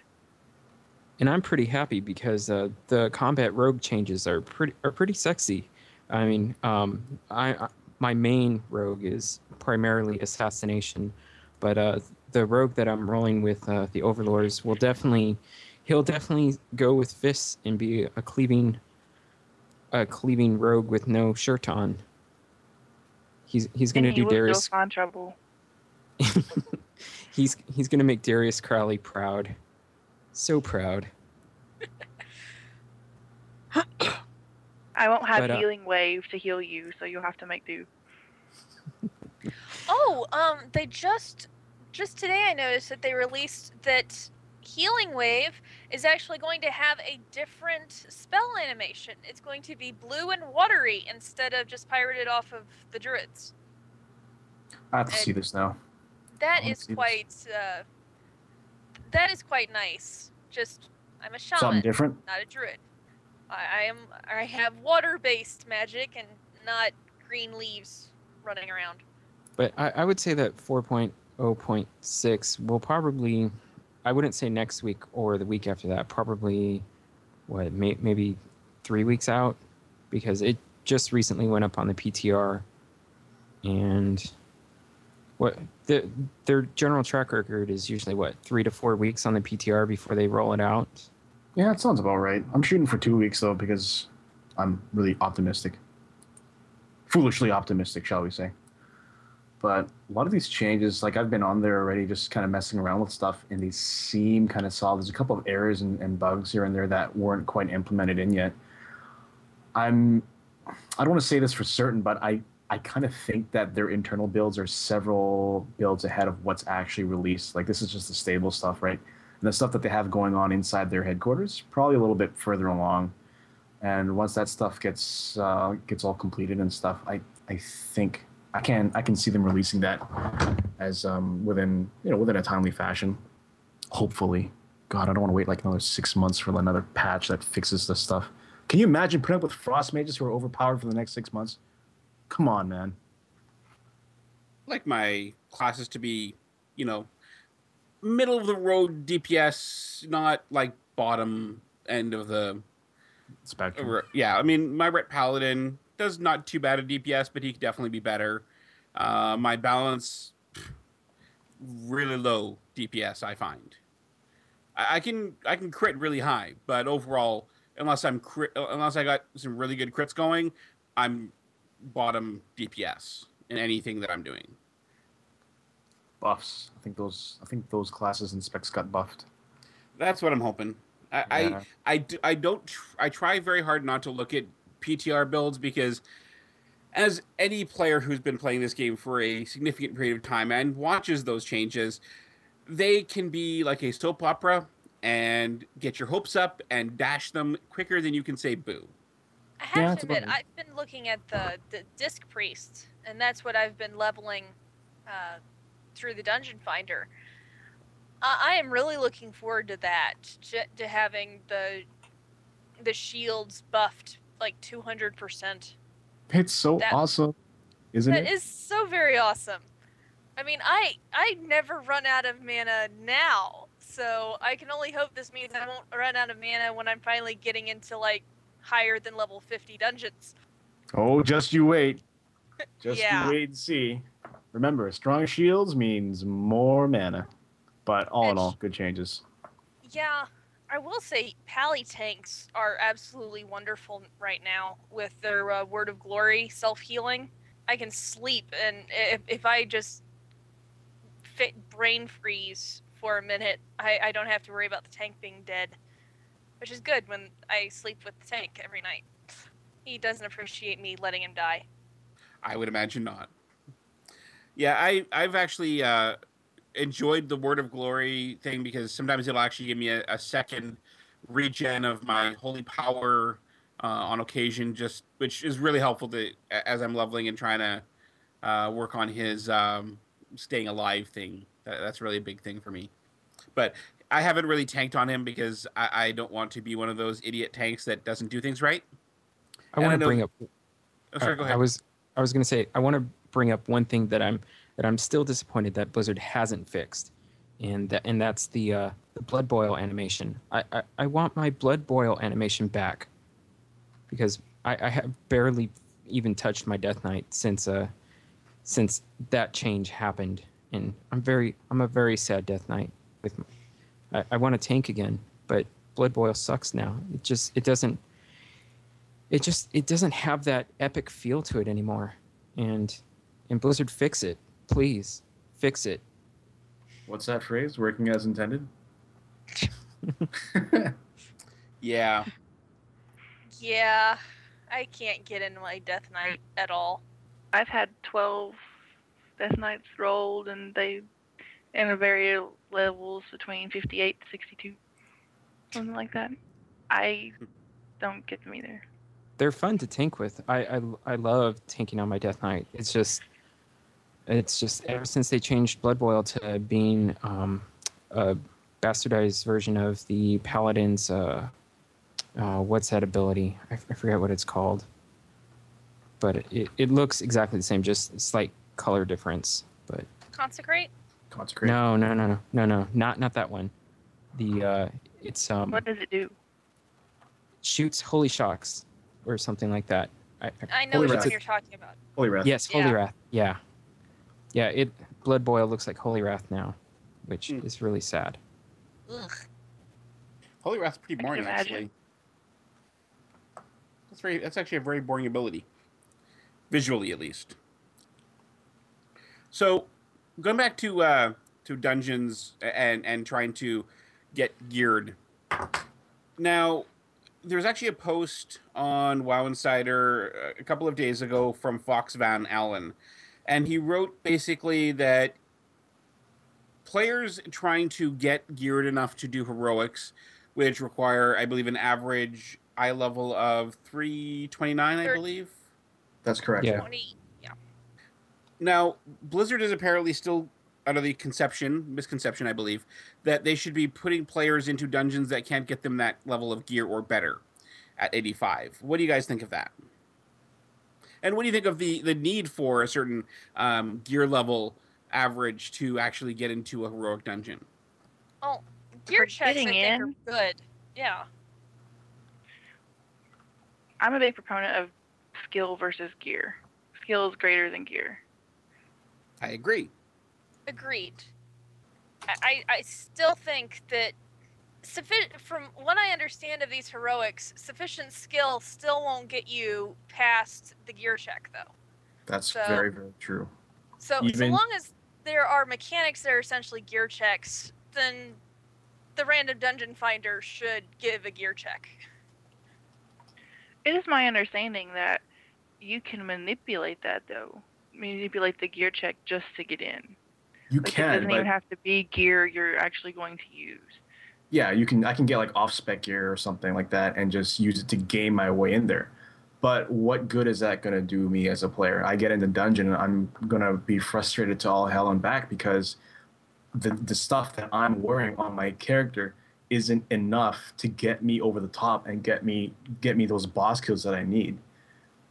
And I'm pretty happy because uh, the combat rogue changes are pretty are pretty sexy. I mean, um, I, my main rogue is primarily assassination, but uh, the rogue that I'm rolling with, uh, the Overlords, will definitely, he'll definitely go with fists and be a cleaving, a cleaving rogue with no shirt on. He's he's gonna do Darius. Find trouble. he's he's gonna make Darius Crowley proud, so proud. I won't have but, uh, healing wave to heal you, so you'll have to make do. oh, um, they just just today I noticed that they released that healing wave is actually going to have a different spell animation. It's going to be blue and watery instead of just pirated off of the druids. I have to and see this now. That is quite. Uh, that is quite nice. Just I'm a shaman, something different, not a druid. I, I am I have water-based magic and not green leaves running around. But I, I would say that 4.0.6 will probably, I wouldn't say next week or the week after that, probably, what, may, maybe three weeks out, because it just recently went up on the PTR, and what the, their general track record is usually what three to four weeks on the PTR before they roll it out. Yeah, it sounds about right. I'm shooting for two weeks though because I'm really optimistic. Foolishly optimistic, shall we say. But a lot of these changes, like I've been on there already, just kind of messing around with stuff, and these seem kind of solid. There's a couple of errors and, and bugs here and there that weren't quite implemented in yet. I'm, I don't want to say this for certain, but I, I kind of think that their internal builds are several builds ahead of what's actually released. Like this is just the stable stuff, right? And the stuff that they have going on inside their headquarters probably a little bit further along and once that stuff gets uh, gets all completed and stuff i i think i can i can see them releasing that as um, within you know within a timely fashion. Hopefully. God i don't want to wait like another six months for another patch that fixes this stuff. Can you imagine putting up with frost mages who are overpowered for the next six months? Come on man. Like my classes to be you know middle of the road DPS, not like bottom end of the spectrum. Yeah, I mean, my Ret Paladin does not too bad at DPS, but he could definitely be better. Uh, my balance, really low DPS, I find. I, I can I can crit really high, but overall, unless I'm crit, unless I got some really good crits going, I'm bottom DPS in anything that I'm doing. Buffs. I think those. I think those classes and specs got buffed. That's what I'm hoping. I Yeah. I, I, do, I don't tr- I try very hard not to look at PTR builds because as any player who's been playing this game for a significant period of time and watches those changes, they can be like a soap opera and get your hopes up and dash them quicker than you can say boo. I have Yeah, to admit, I've been looking at the, the disc priest, and that's what I've been leveling uh, through the dungeon finder. I, I am really looking forward to that, j- to having the the shields buffed like two hundred percent. It's so That- awesome, isn't That it? is so very awesome. I mean, I I never run out of mana now, so I can only hope this means I won't run out of mana when I'm finally getting into like higher than level fifty dungeons. Oh, just you wait. Just Yeah. you wait and see. Remember, strong shields means more mana. But all in all, good changes. Yeah, I will say pally tanks are absolutely wonderful right now with their uh, word of glory self healing. I can sleep, and if, if I just fit brain freeze for a minute, I, I don't have to worry about the tank being dead, which is good when I sleep with the tank every night. He doesn't appreciate me letting him die. I would imagine not. Yeah, I I've actually uh, enjoyed the Word of Glory thing because sometimes it'll actually give me a, a second regen of my holy power uh, on occasion, just which is really helpful to as I'm leveling and trying to uh, work on his um, staying alive thing. That, that's really a big thing for me. But I haven't really tanked on him because I, I don't want to be one of those idiot tanks that doesn't do things right. I want to bring up. Oh, sorry, I- go I was I was going to say I want to bring up one thing that I'm that I'm still disappointed that Blizzard hasn't fixed, and that and that's the uh, the blood boil animation. I, I I want my blood boil animation back because I, I have barely even touched my Death Knight since uh since that change happened, and I'm very I'm a very sad Death Knight with. My, I, I want to tank again, but blood boil sucks now. It just it doesn't it just it doesn't have that epic feel to it anymore and and blizzard fix it please fix it What's that phrase? Working as intended? yeah. Yeah, I can't get into my Death Knight at all. I've had 12 Death Knights rolled, and they in a very levels between 58 to 62, something like that. I don't get them either. they're fun to tank with i i, I love tanking on my death knight it's just it's just ever since they changed blood boil to being um, a bastardized version of the paladin's uh, uh, what's that ability I, f- I forget what it's called but it, it looks exactly the same just slight color difference but Consecrate? Consecrate. no no no no no no not not that one the uh it's um What does it do? shoots holy shocks or something like that I, I- I know Holy which one you're talking about. Holy Wrath. Yes, Holy Yeah. Wrath. Yeah, yeah. It Blood Boil looks like Holy Wrath now, which Hmm. is really sad. Ugh. Holy Wrath's pretty boring, actually. That's very. That's actually a very boring ability, visually at least. So, going back to uh, to dungeons and and trying to get geared. Now, there's actually a post on WoW Insider uh, a couple of days ago from Fox Van Allen, and he wrote basically that players trying to get geared enough to do heroics, which require, I believe, an average eye level of 329, I believe. That's correct. Yeah. 20. Yeah. Now, Blizzard is apparently still under the conception, misconception, I believe, that they should be putting players into dungeons that can't get them that level of gear or better at 85. What do you guys think of that? And what do you think of the, the need for a certain um, gear level average to actually get into a heroic dungeon? Oh, gear For checks I think in? are good. Yeah. I'm a big proponent of skill versus gear. Skill is greater than gear. I agree. Agreed. I, I, I still think that suffi- from what I understand of these heroics, sufficient skill still won't get you past the gear check, though. That's So- very very true. So so long as there are mechanics that are essentially gear checks, then the random dungeon finder should give a gear check. It is my understanding that you can manipulate that though. Manipulate the gear check just to get in. You Like it doesn't but even have to be gear you're actually going to use. Yeah, you can. I can get like off spec gear or something like that, and just use it to game my way in there. But what good is that going to do me as a player? I get into the dungeon, and I'm going to be frustrated to all hell and back because the the stuff that I'm wearing on my character isn't enough to get me over the top and get me get me those boss kills that I need.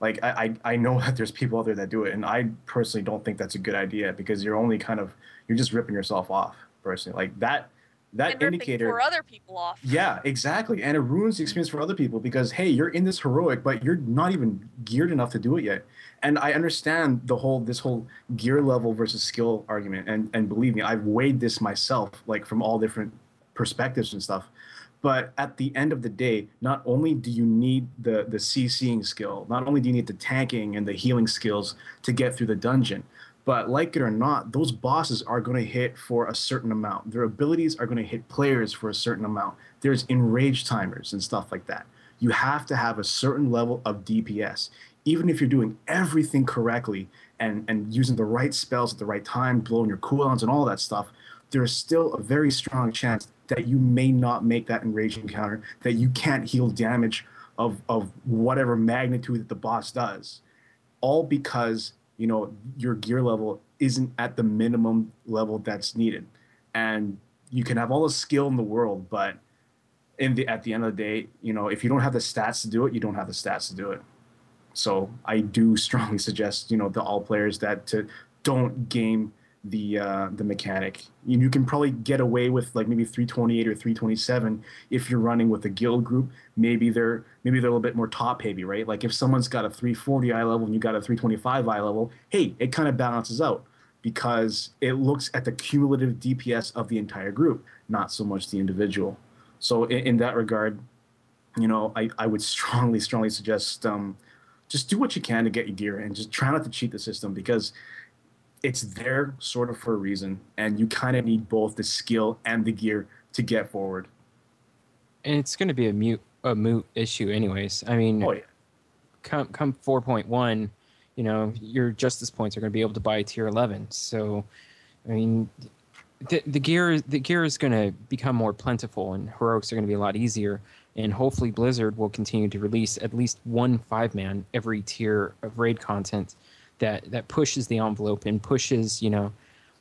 Like I, I, I know that there's people out there that do it, and I personally don't think that's a good idea because you're only kind of you're just ripping yourself off personally. Like that that indicator for other people off. yeah, exactly. And it ruins the experience for other people because hey, you're in this heroic, but you're not even geared enough to do it yet. And I understand the whole this whole gear level versus skill argument. And and believe me, I've weighed this myself, like from all different perspectives and stuff. But at the end of the day, not only do you need the the CCing skill, not only do you need the tanking and the healing skills to get through the dungeon, but like it or not, those bosses are going to hit for a certain amount. Their abilities are going to hit players for a certain amount. There's enrage timers and stuff like that. You have to have a certain level of DPS. Even if you're doing everything correctly and, and using the right spells at the right time, blowing your cooldowns and all that stuff, there's still a very strong chance that you may not make that enrage encounter, that you can't heal damage of, of whatever magnitude that the boss does all because you know your gear level isn't at the minimum level that's needed. And you can have all the skill in the world but in the at the end of the day you know if you don't have the stats to do it you don't have the stats to do it. So i do strongly suggest you know the all players that to don't game the uh, the mechanic. You, you can probably get away with like maybe 328 or 327 if you're running with a guild group. Maybe they're maybe they're a little bit more top heavy right? Like if someone's got a 340 eye level and you got a 325 eye level hey it kind of balances out because it looks at the cumulative dps of the entire group not so much the individual. So in, in that regard you know I, I would strongly strongly suggest um, just do what you can to get your gear and just try not to cheat the system because it's there sort of for a reason and you kind of need both the skill and the gear to get forward And it's going to be a mute a moot issue, anyways. I mean, oh yeah come come 4.1, you know, your justice points are going to be able to buy tier 11. So, I mean, the, the gear the gear is going to become more plentiful, and heroics are going to be a lot easier. And hopefully, Blizzard will continue to release at least one five man every tier of raid content that that pushes the envelope and pushes you know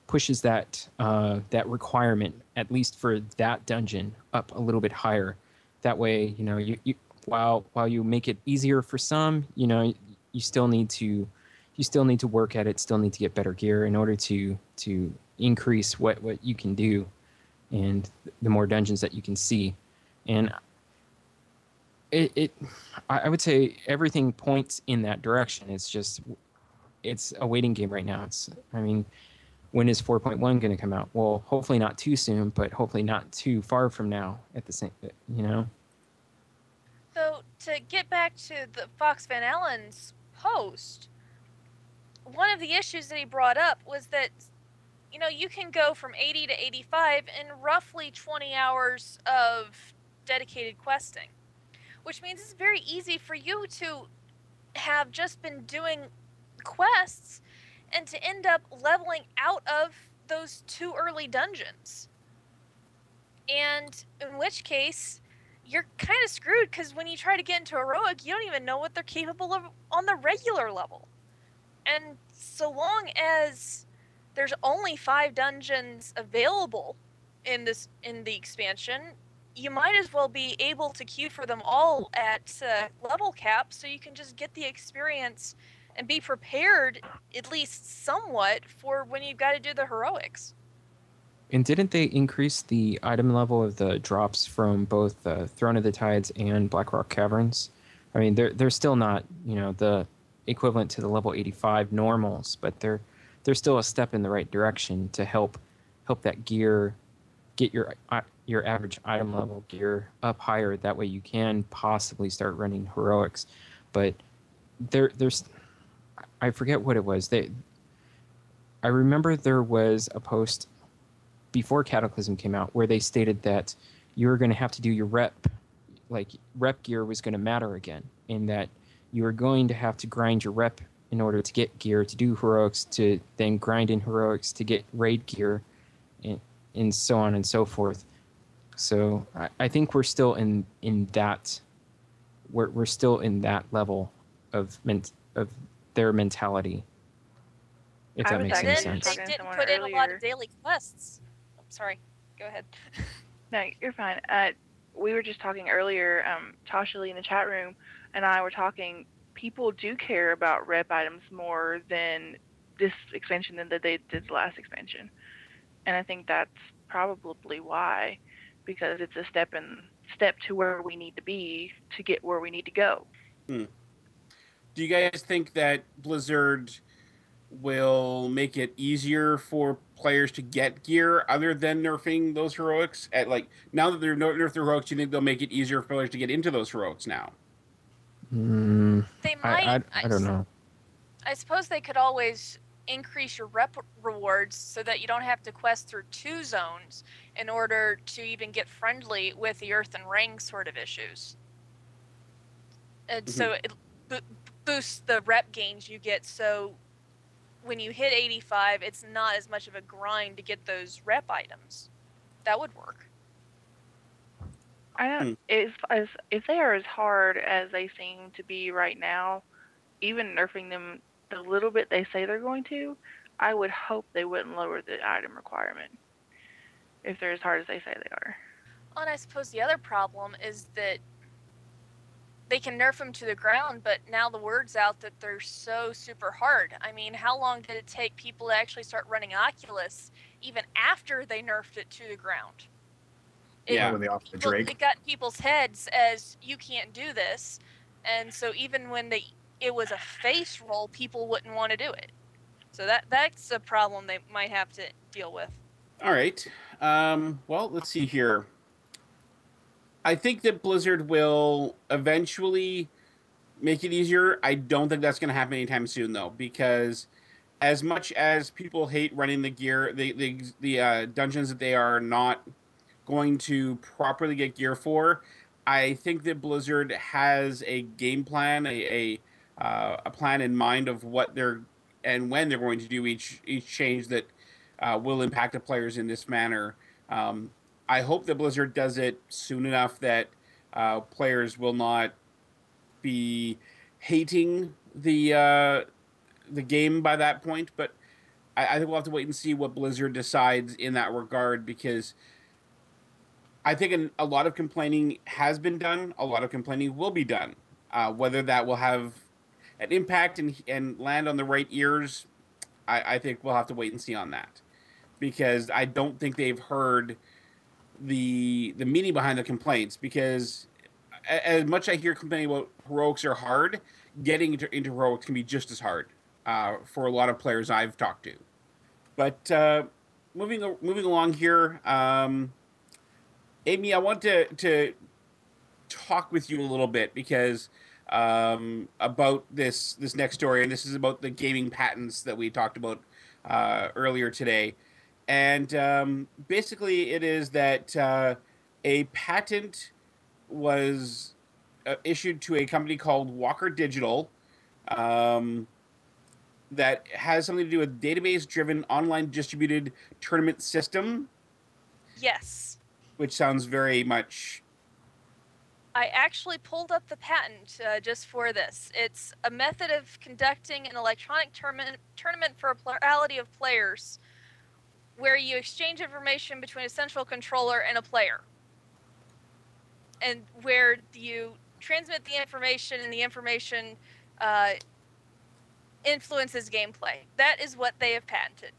pushes that uh, that requirement at least for that dungeon up a little bit higher. That way, you know, you, you while while you make it easier for some, you know, you still need to you still need to work at it, still need to get better gear in order to to increase what what you can do and the more dungeons that you can see. And it, it I would say everything points in that direction. It's just it's a waiting game right now. It's I mean, when is 4.1 going to come out? Well, hopefully not too soon, but hopefully not too far from now. At the same, you know. So to get back to the Fox Van Allen's post, one of the issues that he brought up was that you know you can go from 80 to 85 in roughly 20 hours of dedicated questing, which means it's very easy for you to have just been doing quests and to end up leveling out of those two early dungeons. And in which case, you're kind of screwed because when you try to get into heroic, you don't even know what they're capable of on the regular level. And so long as there's only five dungeons available in this in the expansion, you might as well be able to queue for them all at uh, level cap, so you can just get the experience and be prepared at least somewhat for when you've got to do the heroics. And didn't they increase the item level of the drops from both uh, Throne of the Tides and Blackrock Caverns I mean, they're they're still not you know the equivalent to the level 85 normals, but they're they're still a step in the right direction to help help that gear get your uh, your average item level gear up higher. That way, you can possibly start running heroics. But there, there's I forget what it was. They I remember there was a post before Cataclysm came out where they stated that you were going to have to do your rep, like rep gear was going to matter again, in that you were going to have to grind your rep in order to get gear to do heroics, to then grind in heroics to get raid gear, and, and so on and so forth. So I, I think we're still in in that we're we're still in that level of ment, of their mentality. If I that was makes any Then sense. they didn't someone put in a lot of daily quests. I'm sorry. Go ahead. No, you're fine. Uh, we were just talking earlier. Um, Tasha Lee in the chat room and I were talking. People do care about rep items more than this expansion than they did the last expansion, and I think that's probably why, because it's a step in step to where we need to be to get where we need to go. Do you guys think that Blizzard will make it easier for players to get gear other than nerfing those heroics? At like now that they're ner- nerfed the heroics, do you think they'll make it easier for players to get into those heroics now? Mm, They might. I, I don't know. I suppose they could always increase your rep rewards so that you don't have to quest through two zones in order to even get friendly with the Earthen Ring sort of issues. And so it bo- boosts the rep gains you get. So when you hit 85, it's not as much of a grind to get those rep items. That would work. I don't. Hmm. If as if they are as hard as they seem to be right now, even nerfing them the little bit they say they're going to, I would hope they wouldn't lower the item requirement. If they're as hard as they say they are. And I suppose the other problem is that they can nerf them to the ground, but now the word's out that they're so super hard. I mean, how long did it take people to actually start running Oculus even after they nerfed it to the ground? It, Yeah. when they offered the people- Drake. it got in people's heads as you can't do this, and so even when they it was a face roll, people wouldn't want to do it. So that that's a problem they might have to deal with. All right. Um, well, let's see here. I think that Blizzard will eventually make it easier. I don't think that's going to happen anytime soon, though, because as much as people hate running the gear, the the the uh, dungeons that they are not going to properly get gear for, I think that Blizzard has a game plan, a a, uh, a plan in mind of what they're and when they're going to do each each change that uh, will impact the players in this manner. Um, I hope that Blizzard does it soon enough that uh, players will not be hating the uh, the game by that point. But I, I think we'll have to wait and see what Blizzard decides in that regard because I think an, a lot of complaining has been done. A lot of complaining will be done. Uh, whether that will have an impact and and land on the right ears, I, I think we'll have to wait and see on that because I don't think they've heard the the meaning behind the complaints because as much I hear complaining about heroics are hard, getting into, into heroics can be just as hard uh, for a lot of players I've talked to. But uh, moving moving along here, um, Amy, I want to to talk with you a little bit because um, about this this next story, and this is about the gaming patents that we talked about uh, earlier today. And um, basically, it is that uh, a patent was uh, issued to a company called Walker Digital um, that has something to do with database-driven online distributed tournament system, Yes. which sounds very much I actually pulled up the patent uh, just for this. It's a method of conducting an electronic tournament, tournament for a plurality of players where you exchange information between a central controller and a player. And where you transmit the information and the information uh, influences gameplay. That is what they have patented.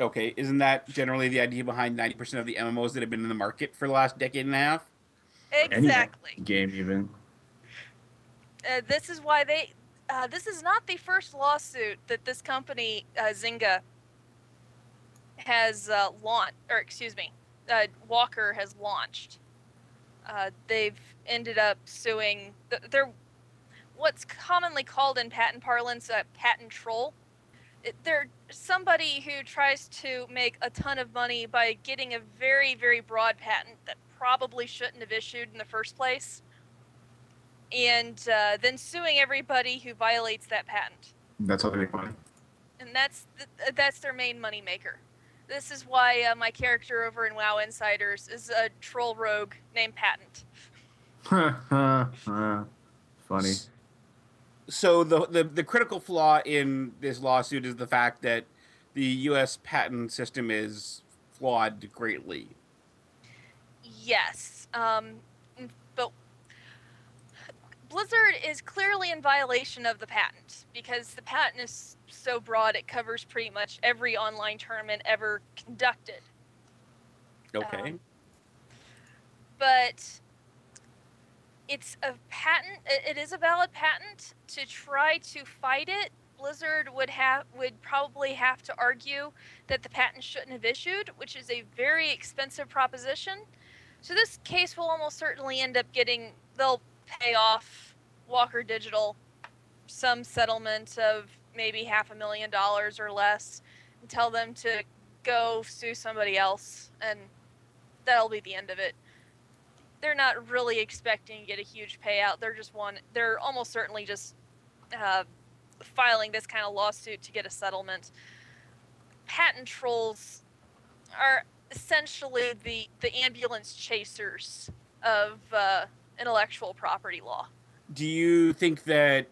okay. Isn't that generally the idea behind ninety percent of the MMOs that have been in the market for the last decade and a half? Any Exactly. game even. uh, this is why they. Uh, this is not the first lawsuit that this company, uh, Zynga, has uh, launched, or excuse me, uh, Walker has launched. Uh, they've ended up suing. th- They're what's commonly called in patent parlance a patent troll. It- They're somebody who tries to make a ton of money by getting a very, very broad patent that probably shouldn't have issued in the first place, and uh, then suing everybody who violates that patent That's how they make money. and that's th- that's their main moneymaker. This is why uh, my character over in WoW Insiders is a troll rogue named Patent. Funny. So the, the the critical flaw in this lawsuit is the fact that the U.S. patent system is flawed greatly. Yes, um, but Blizzard is clearly in violation of the patent because the patent is so broad it covers pretty much every online tournament ever conducted. Okay. Um, but it's a patent it it is a valid patent to try to fight it blizzard would have would probably have to argue that the patent shouldn't have issued which is a very expensive proposition so this case will almost certainly end up getting they'll pay off walker digital some settlement of maybe half a million dollars or less and tell them to go sue somebody else and that'll be the end of it they're not really expecting to get a huge payout. They're just one. They're almost certainly just uh, filing this kind of lawsuit to get a settlement. Patent trolls are essentially the the ambulance chasers of uh, intellectual property law. Do you think that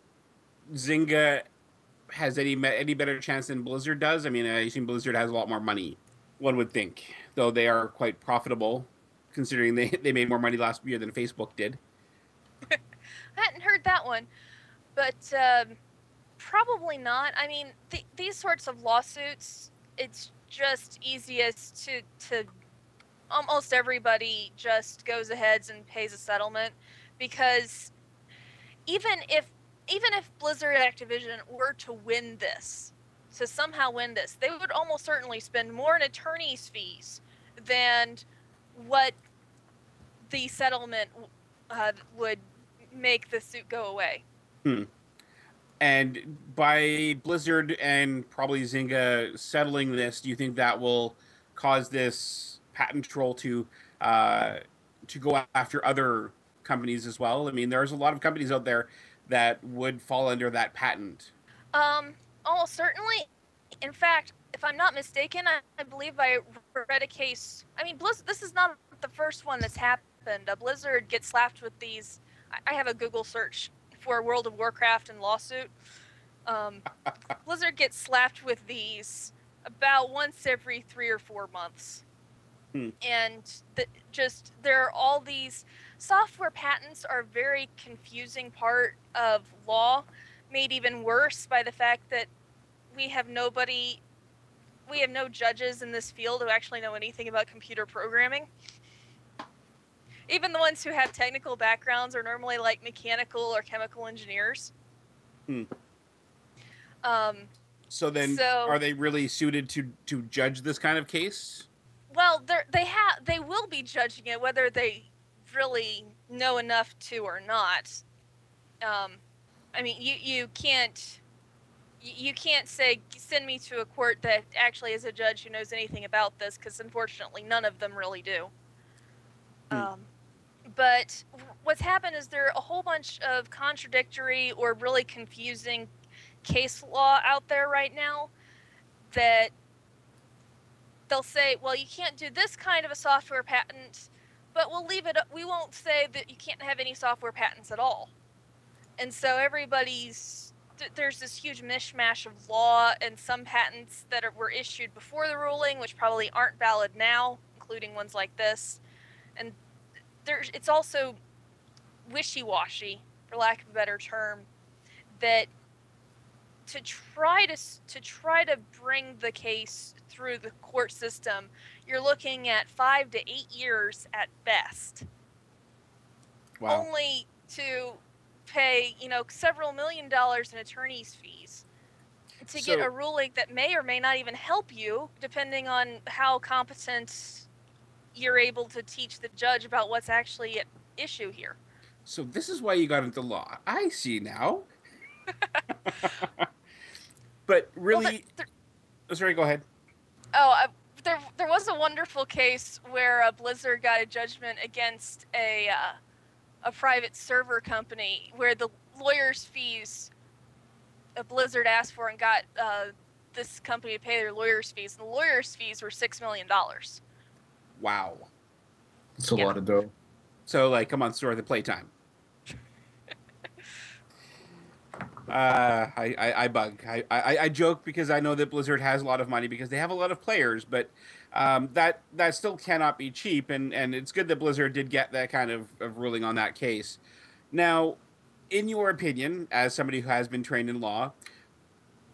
Zynga has any any better chance than Blizzard does? I mean, I assume Blizzard has a lot more money. One would think, though they are quite profitable, considering they they made more money last year than Facebook did. I hadn't heard that one, but um, probably not. I mean, th- these sorts of lawsuits, it's just easiest to to almost everybody just goes ahead and pays a settlement because even if even if Blizzard Activision were to win this, to somehow win this, they would almost certainly spend more in attorney's fees than what the settlement uh, would make the suit go away. Hmm. And by Blizzard and probably Zynga settling this, do you think that will cause this patent troll to uh, to go after other companies as well? I mean, there's a lot of companies out there that would fall under that patent. Um, almost certainly. In fact, if I'm not mistaken, I, I believe I read a case. I mean, Blizz, this is not the first one that's happened. A Blizzard gets slapped with these. I, I have a Google search for World of Warcraft and lawsuit. Um, Blizzard gets slapped with these about once every three or four months. Hmm. And the, just there are all these software patents are a very confusing part of law, made even worse by the fact that we have nobody, we have no judges in this field who actually know anything about computer programming. Even the ones who have technical backgrounds are normally like mechanical or chemical engineers. Hmm. Um, So then, So- are they really suited to to judge this kind of case? Well, they're, have they will be judging it whether they really know enough to or not. Um, I mean, you you can't you can't say send me to a court that actually is a judge who knows anything about this because unfortunately none of them really do. Um, but what's happened is there are a whole bunch of contradictory or really confusing case law out there right now that they'll say, well, you can't do this kind of a software patent, but we'll leave it. We won't say that you can't have any software patents at all. And so everybody's th- there's this huge mishmash of law and some patents that are, were issued before the ruling, which probably aren't valid now, including ones like this. And there's it's also wishy-washy, for lack of a better term, that to try to to try to bring the case through the court system, you're looking at five to eight years at best. Wow. Only to pay, you know, several million dollars in attorney's fees to get a ruling that may or may not even help you, depending on how competent you're able to teach the judge about what's actually at issue here. So this is why you got into law. I see now. but really, Well, the- oh, sorry. Go ahead. Oh, uh, there there was a wonderful case where uh, Blizzard got a judgment against a uh, a private server company where the lawyers' fees uh, Blizzard asked for and got uh, this company to pay their lawyers' fees, and the lawyers' fees were six million dollars. Wow. It's a Yeah. lot of dough. So like, come on, store the playtime. Uh, I, I, I bug. I, I, I joke because I know that Blizzard has a lot of money because they have a lot of players, but um, that that still cannot be cheap, and, and it's good that Blizzard did get that kind of, of ruling on that case. Now, in your opinion, as somebody who has been trained in law,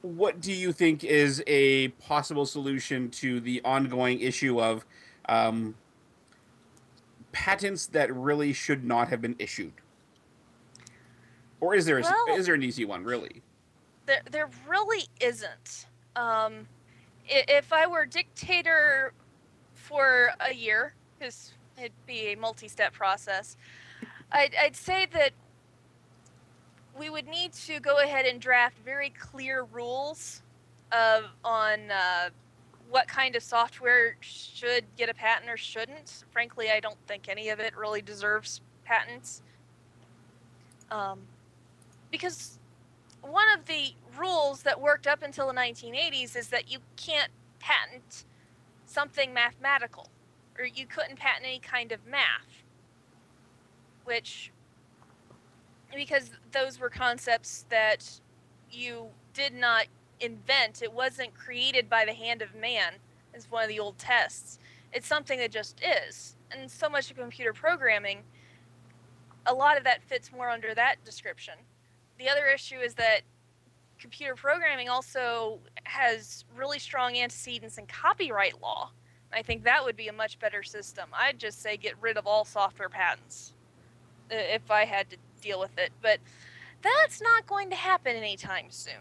what do you think is a possible solution to the ongoing issue of um, patents that really should not have been issued? Or is there a, Well- is there an easy one really? There there really isn't. Um, if I were dictator for a year, because it'd be a multi-step process, I'd, I'd say that we would need to go ahead and draft very clear rules of on uh, what kind of software should get a patent or shouldn't. Frankly, I don't think any of it really deserves patents. Um, because one of the rules that worked up until the 1980s is that you can't patent something mathematical, or you couldn't patent any kind of math, which because those were concepts that you did not invent. It wasn't created by the hand of man, as one of the old tests. It's something that just is. And so much of computer programming, a lot of that fits more under that description. The other issue is that computer programming also has really strong antecedents in copyright law. I think that would be a much better system. I'd just say get rid of all software patents uh, if I had to deal with it. But that's not going to happen anytime soon.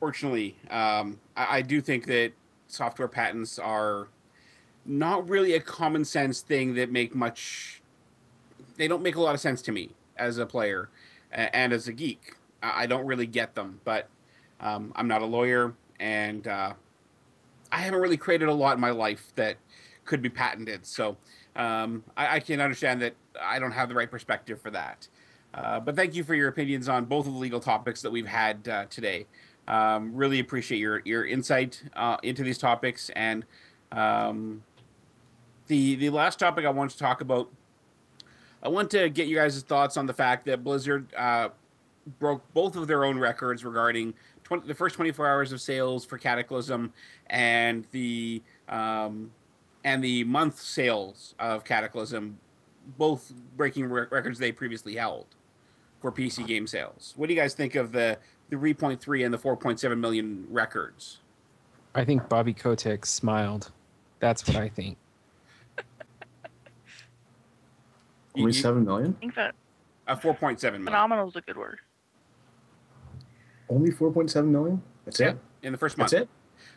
Fortunately, um, I, I do think that software patents are not really a common sense thing that make much. They don't make a lot of sense to me as a player and as a geek. I don't really get them, but um, I'm not a lawyer, and uh, I haven't really created a lot in my life that could be patented. So um, I, I can understand that I don't have the right perspective for that. Uh, but thank you for your opinions on both of the legal topics that we've had uh, today. Um, really appreciate your your insight uh, into these topics. And um, the the last topic I want to talk about, I want to get you guys' thoughts on the fact that Blizzard uh, broke both of their own records regarding 20, the first 24 hours of sales for Cataclysm and the um, and the month sales of Cataclysm, both breaking re- records they previously held for PC game sales. What do you guys think of the the 3.3 and the 4.7 million records? I think Bobby Kotick smiled. That's what I think. You- Only you- seven million. I think that Uh, 4.7 million phenomenal is a good word. Only four point seven million. That's Yeah, it. in the first month. That's it.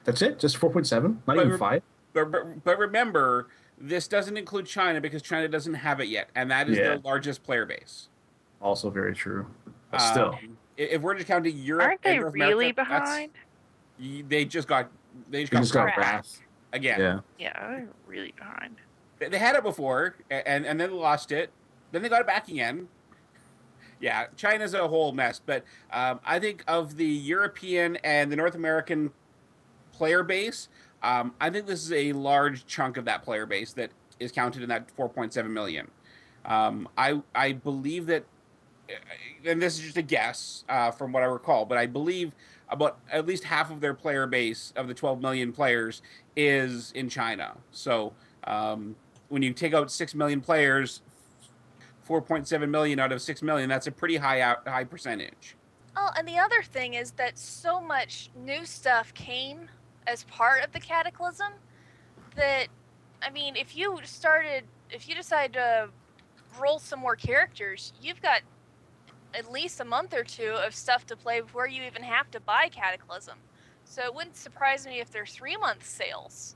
That's it. Just four point seven. Not But even re- five. But, but, but remember, this doesn't include China because China doesn't have it yet, and that is Yeah. their largest player base. Also very true. But still, Um, i- if we're just counting Europe, Aren't they and really America, behind? They just got they just you got, just got wrecked again. Yeah. Yeah, they're really behind. They, had it before, and and then they lost it. Then they got it back again. Yeah, China's a whole mess. But um, I think of the European and the North American player base, um, I think this is a large chunk of that player base that is counted in that 4.7 million. Um, I I believe that, and this is just a guess uh, from what I recall, but I believe about at least half of their player base of the 12 million players is in China. So um, when you take out six million players, 4.7 million out of six million, that's a pretty high out, high percentage. Oh, and the other thing is that so much new stuff came as part of the cataclysm that I mean, if you started if you decide to roll some more characters, you've got at least a month or two of stuff to play before you even have to buy Cataclysm. So it wouldn't surprise me if their three month sales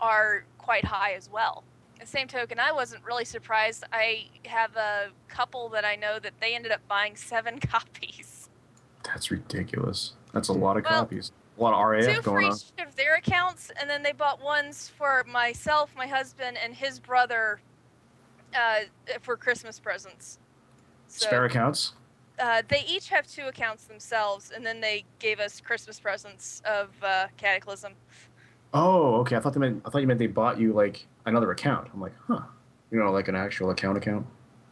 are quite high as well. Same token, I wasn't really surprised. I have a couple that I know that they ended up buying seven copies. That's ridiculous. That's a lot of Well, copies. A lot of RAF Two for going on. each of their accounts, and then they bought ones for myself, my husband, and his brother uh, for Christmas presents. So, Spare accounts. Uh, they each have two accounts themselves, and then they gave us Christmas presents of uh, Cataclysm. Oh, okay. I thought they meant. I thought you meant they bought you like another account. I'm like, huh. You know, like an actual account account,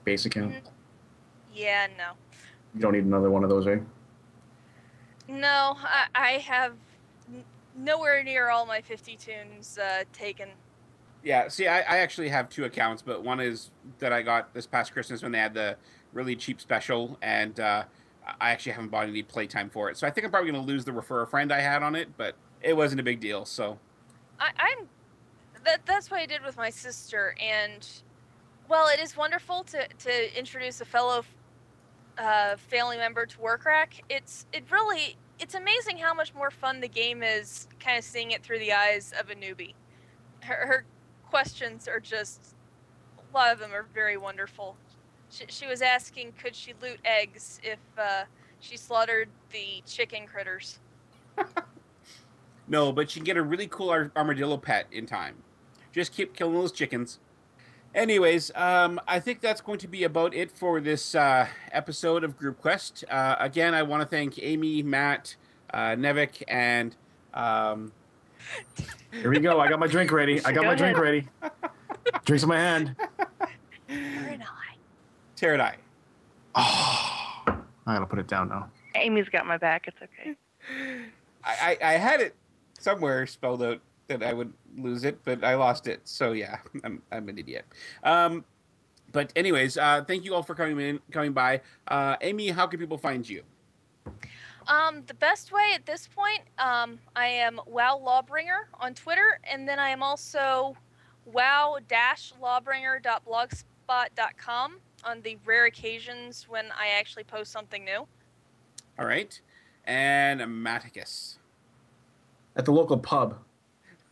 base account. Mhm. Yeah, no. You don't need another one of those, eh? No, I, I have n- nowhere near all my 50 toons uh, taken. Yeah, see, I, I actually have two accounts, but one is that I got this past Christmas when they had the really cheap special, and uh, I actually haven't bought any playtime for it. So I think I'm probably going to lose the refer a friend I had on it, but it wasn't a big deal. So I, I'm that that's what I did with my sister, and well, it is wonderful to to introduce a fellow uh, family member to Warcrack. It's it really it's amazing how much more fun the game is, kind of seeing it through the eyes of a newbie. Her, her questions are just a lot of them are very wonderful. She, she was asking, could she loot eggs if uh, she slaughtered the chicken critters? no, but you can get a really cool ar- armadillo pet in time. Just keep killing those chickens. Anyways, um, I think that's going to be about it for this uh, episode of Group Quest. Uh, again, I want to thank Amy, Matt, uh, Nevik, and um, Here we go. I got my drink ready. I got Go my drink ready. Drinks in my hand. Very nice. Pterodai. Oh, I gotta put it down now. Amy's got my back. It's okay. I, I, I had it somewhere spelled out that I would lose it, but I lost it. So yeah, I'm, I'm an idiot. Um, but anyways, uh, thank you all for coming in, coming by. Uh, Amy, how can people find you? Um, the best way at this point, um, I am Wow Lawbringer on Twitter, and then I am also wow-lawbringer.blogspot.com on the rare occasions when I actually post something new. All right, and Matticus. At the local pub.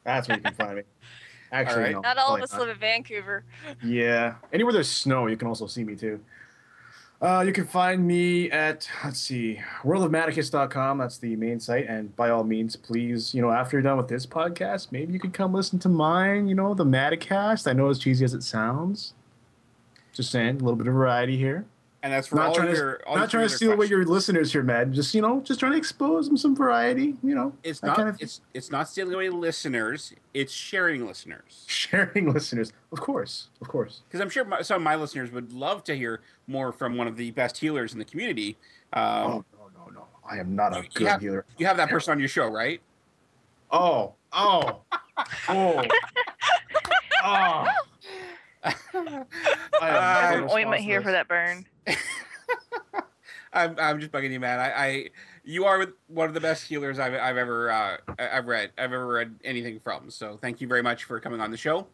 That's where you can find me. Actually, right. no, Not all of us not. live in Vancouver. Yeah. Anywhere there's snow, you can also see me too. Uh, you can find me at, let's see, worldofmatticus.com. That's the main site. And by all means, please, you know, after you're done with this podcast, maybe you could come listen to mine, you know, the Matticast. I know as cheesy as it sounds. Just saying, a little bit of variety here. And that's for Not all trying, of to. All not trying to steal away your listeners here, Matt. Just, you know, just trying to expose them some variety, you know. It's not. kind of- It's it's not stealing away listeners. It's sharing listeners. sharing listeners. Of course, of course. Because I'm sure my, some of my listeners would love to hear more from one of the best healers in the community. Um, oh, no, no, no. I am not a You good have- healer. You have that person on your show, right? Oh, oh, oh, oh. I am Uh, ointment here for that burn. I'm, I'm just bugging you, man. I, I you are one of the best healers I've, I've ever uh, I've read I've ever read anything from. So thank you very much for coming on the show.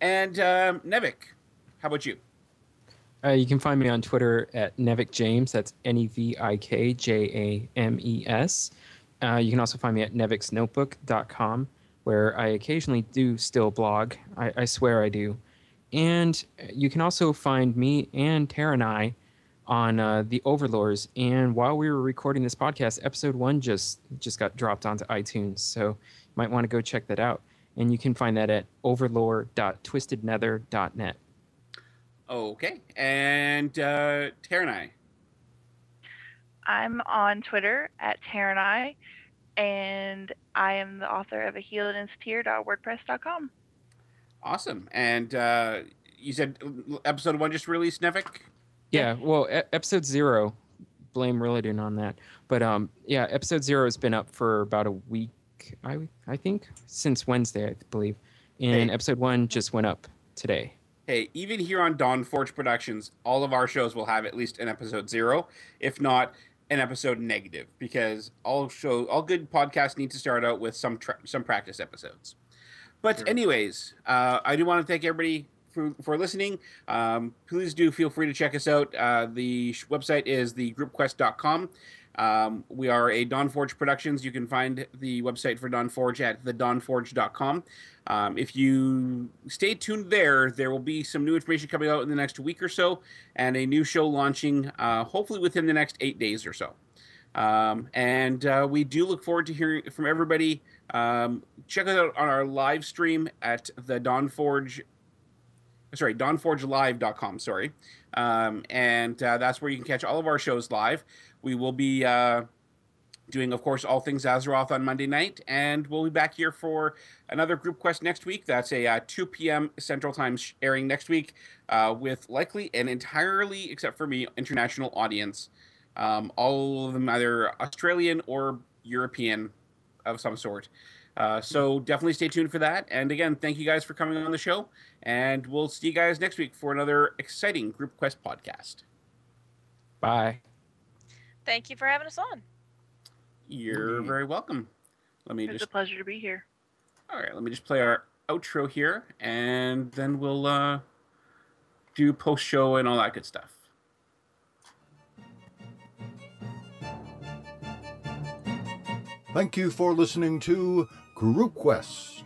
And um, Nevik, how about you? Uh, you can find me on Twitter at Nevik James. That's N E V I K J A M E S. Uh, you can also find me at neviksnotebook.com, where I occasionally do still blog. I, I swear I do. And you can also find me and Taranai on uh, the Overlords. And while we were recording this podcast, episode one just just got dropped onto iTunes, so you might want to go check that out. And you can find that at overlore.twistednether.net. Okay, and uh, Taranai. I'm on Twitter at Taranai, and I and I am the author of a healed and wordpress.com. Awesome. And uh, you said episode one just released, Nevik. Yeah, well, e- episode zero, blame Rilladin on that. But um, yeah, episode zero has been up for about a week, I I think, since Wednesday, I believe. And Hey. episode one just went up today. Hey, even here on Dawn Forge Productions, all of our shows will have at least an episode zero, if not an episode negative, because all show all good podcasts need to start out with some tra- some practice episodes. But Sure. anyways, uh, I do want to thank everybody for, for listening. Um, please do feel free to check us out. Uh, the website is thegroupquest.com. Um, we are a Dawn Forge Productions. You can find the website for Dawn Forge at thedawnforge.com. Um, if you stay tuned there, there will be some new information coming out in the next week or so, and a new show launching uh, hopefully within the next eight days or so. Um, and uh, we do look forward to hearing from everybody. Um, check us out on our live stream at the Dawn Forge. Sorry, dawnforgelive.com. Sorry. Um, and uh, that's where you can catch all of our shows live. We will be uh, doing, of course, all things Azeroth on Monday night, and we'll be back here for another group quest next week. That's a uh, 2 p.m. Central Time sh- airing next week, uh, with likely an entirely, except for me, international audience. Um, all of them either Australian or European of some sort. Uh, so definitely stay tuned for that. And again, thank you guys for coming on the show. And we'll see you guys next week for another exciting Group Quest podcast. Bye. Thank you for having us on. You're very welcome. Let me It's just a pleasure to be here. all right. Let me just play our outro here, and then we'll uh, do post show and all that good stuff. Thank you for listening to Group Quest.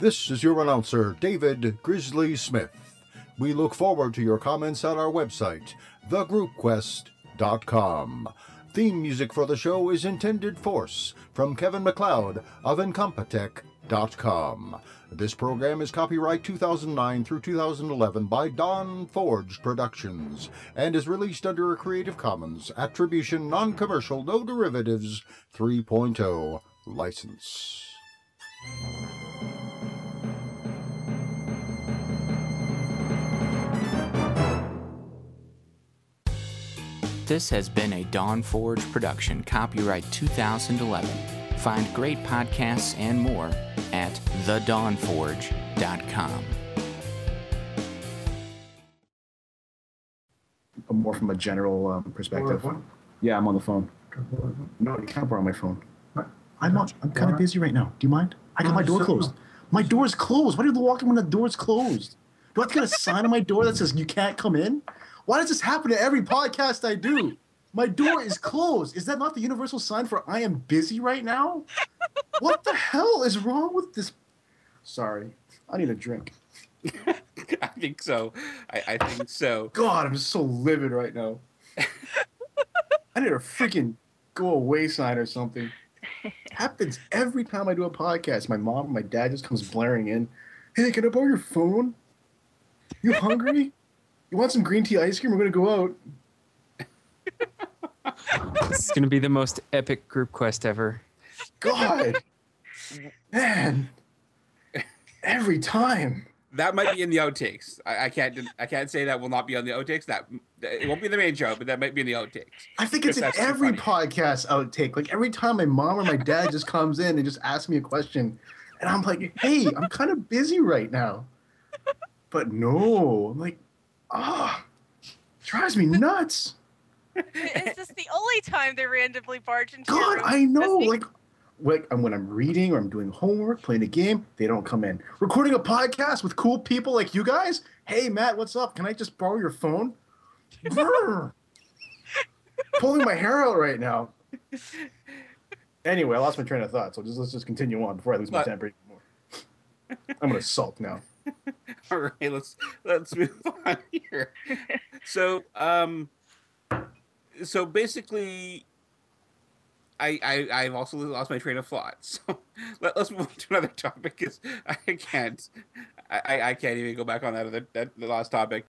This is your announcer, David Grizzly Smith. We look forward to your comments at our website, thegroupquest.com. Theme music for the show is Intended Force from Kevin MacLeod of Incompetech.com. This program is copyright 2009 through 2011 by Dawn Forge Productions and is released under a Creative Commons Attribution Non Commercial No Derivatives 3.0 license. This has been a Dawn Forge production, copyright 2011. Find great podcasts and more at thedawnforge.com. More from a general um, perspective. Yeah, I'm on the phone. No, you can't borrow my phone. I'm not. I'm kind of busy right now. Do you mind? I got my door closed. My door is closed. Why do you walk in when the door is closed? Do I have to get a sign on my door that says you can't come in? Why does this happen to every podcast I do? My door is closed. Is that not the universal sign for I am busy right now? What the hell is wrong with this? Sorry, I need a drink. I think so. I, I think so. God, I'm so livid right now. I need a freaking go away sign or something. Happens every time I do a podcast. My mom, my dad just comes blaring in. Hey, can I borrow your phone? You hungry? You want some green tea ice cream? We're gonna go out. This is going to be the most epic group quest ever. God, man, every time. That might be in the outtakes. I, I can't. I can't say that will not be on the outtakes. That it won't be the main show, but that might be in the outtakes. I think it's in that's every funny. podcast outtake. Like every time my mom or my dad just comes in and just asks me a question, and I'm like, "Hey, I'm kind of busy right now," but no, I'm like, ah, drives me nuts. Is this the only time they randomly barge into your God. I know. Misty? Like, like, and when I'm reading or I'm doing homework, playing a game, they don't come in. Recording a podcast with cool people like you guys. Hey, Matt, what's up? Can I just borrow your phone? Pulling my hair out right now. Anyway, I lost my train of thought, so just let's just continue on before I lose my temper anymore. I'm gonna sulk now. All right, let's let's move on here. So, um, so basically, I, I I've also lost my train of thought. So let, us move on to another topic because I can't I, I- can't even go back on that other that the last topic.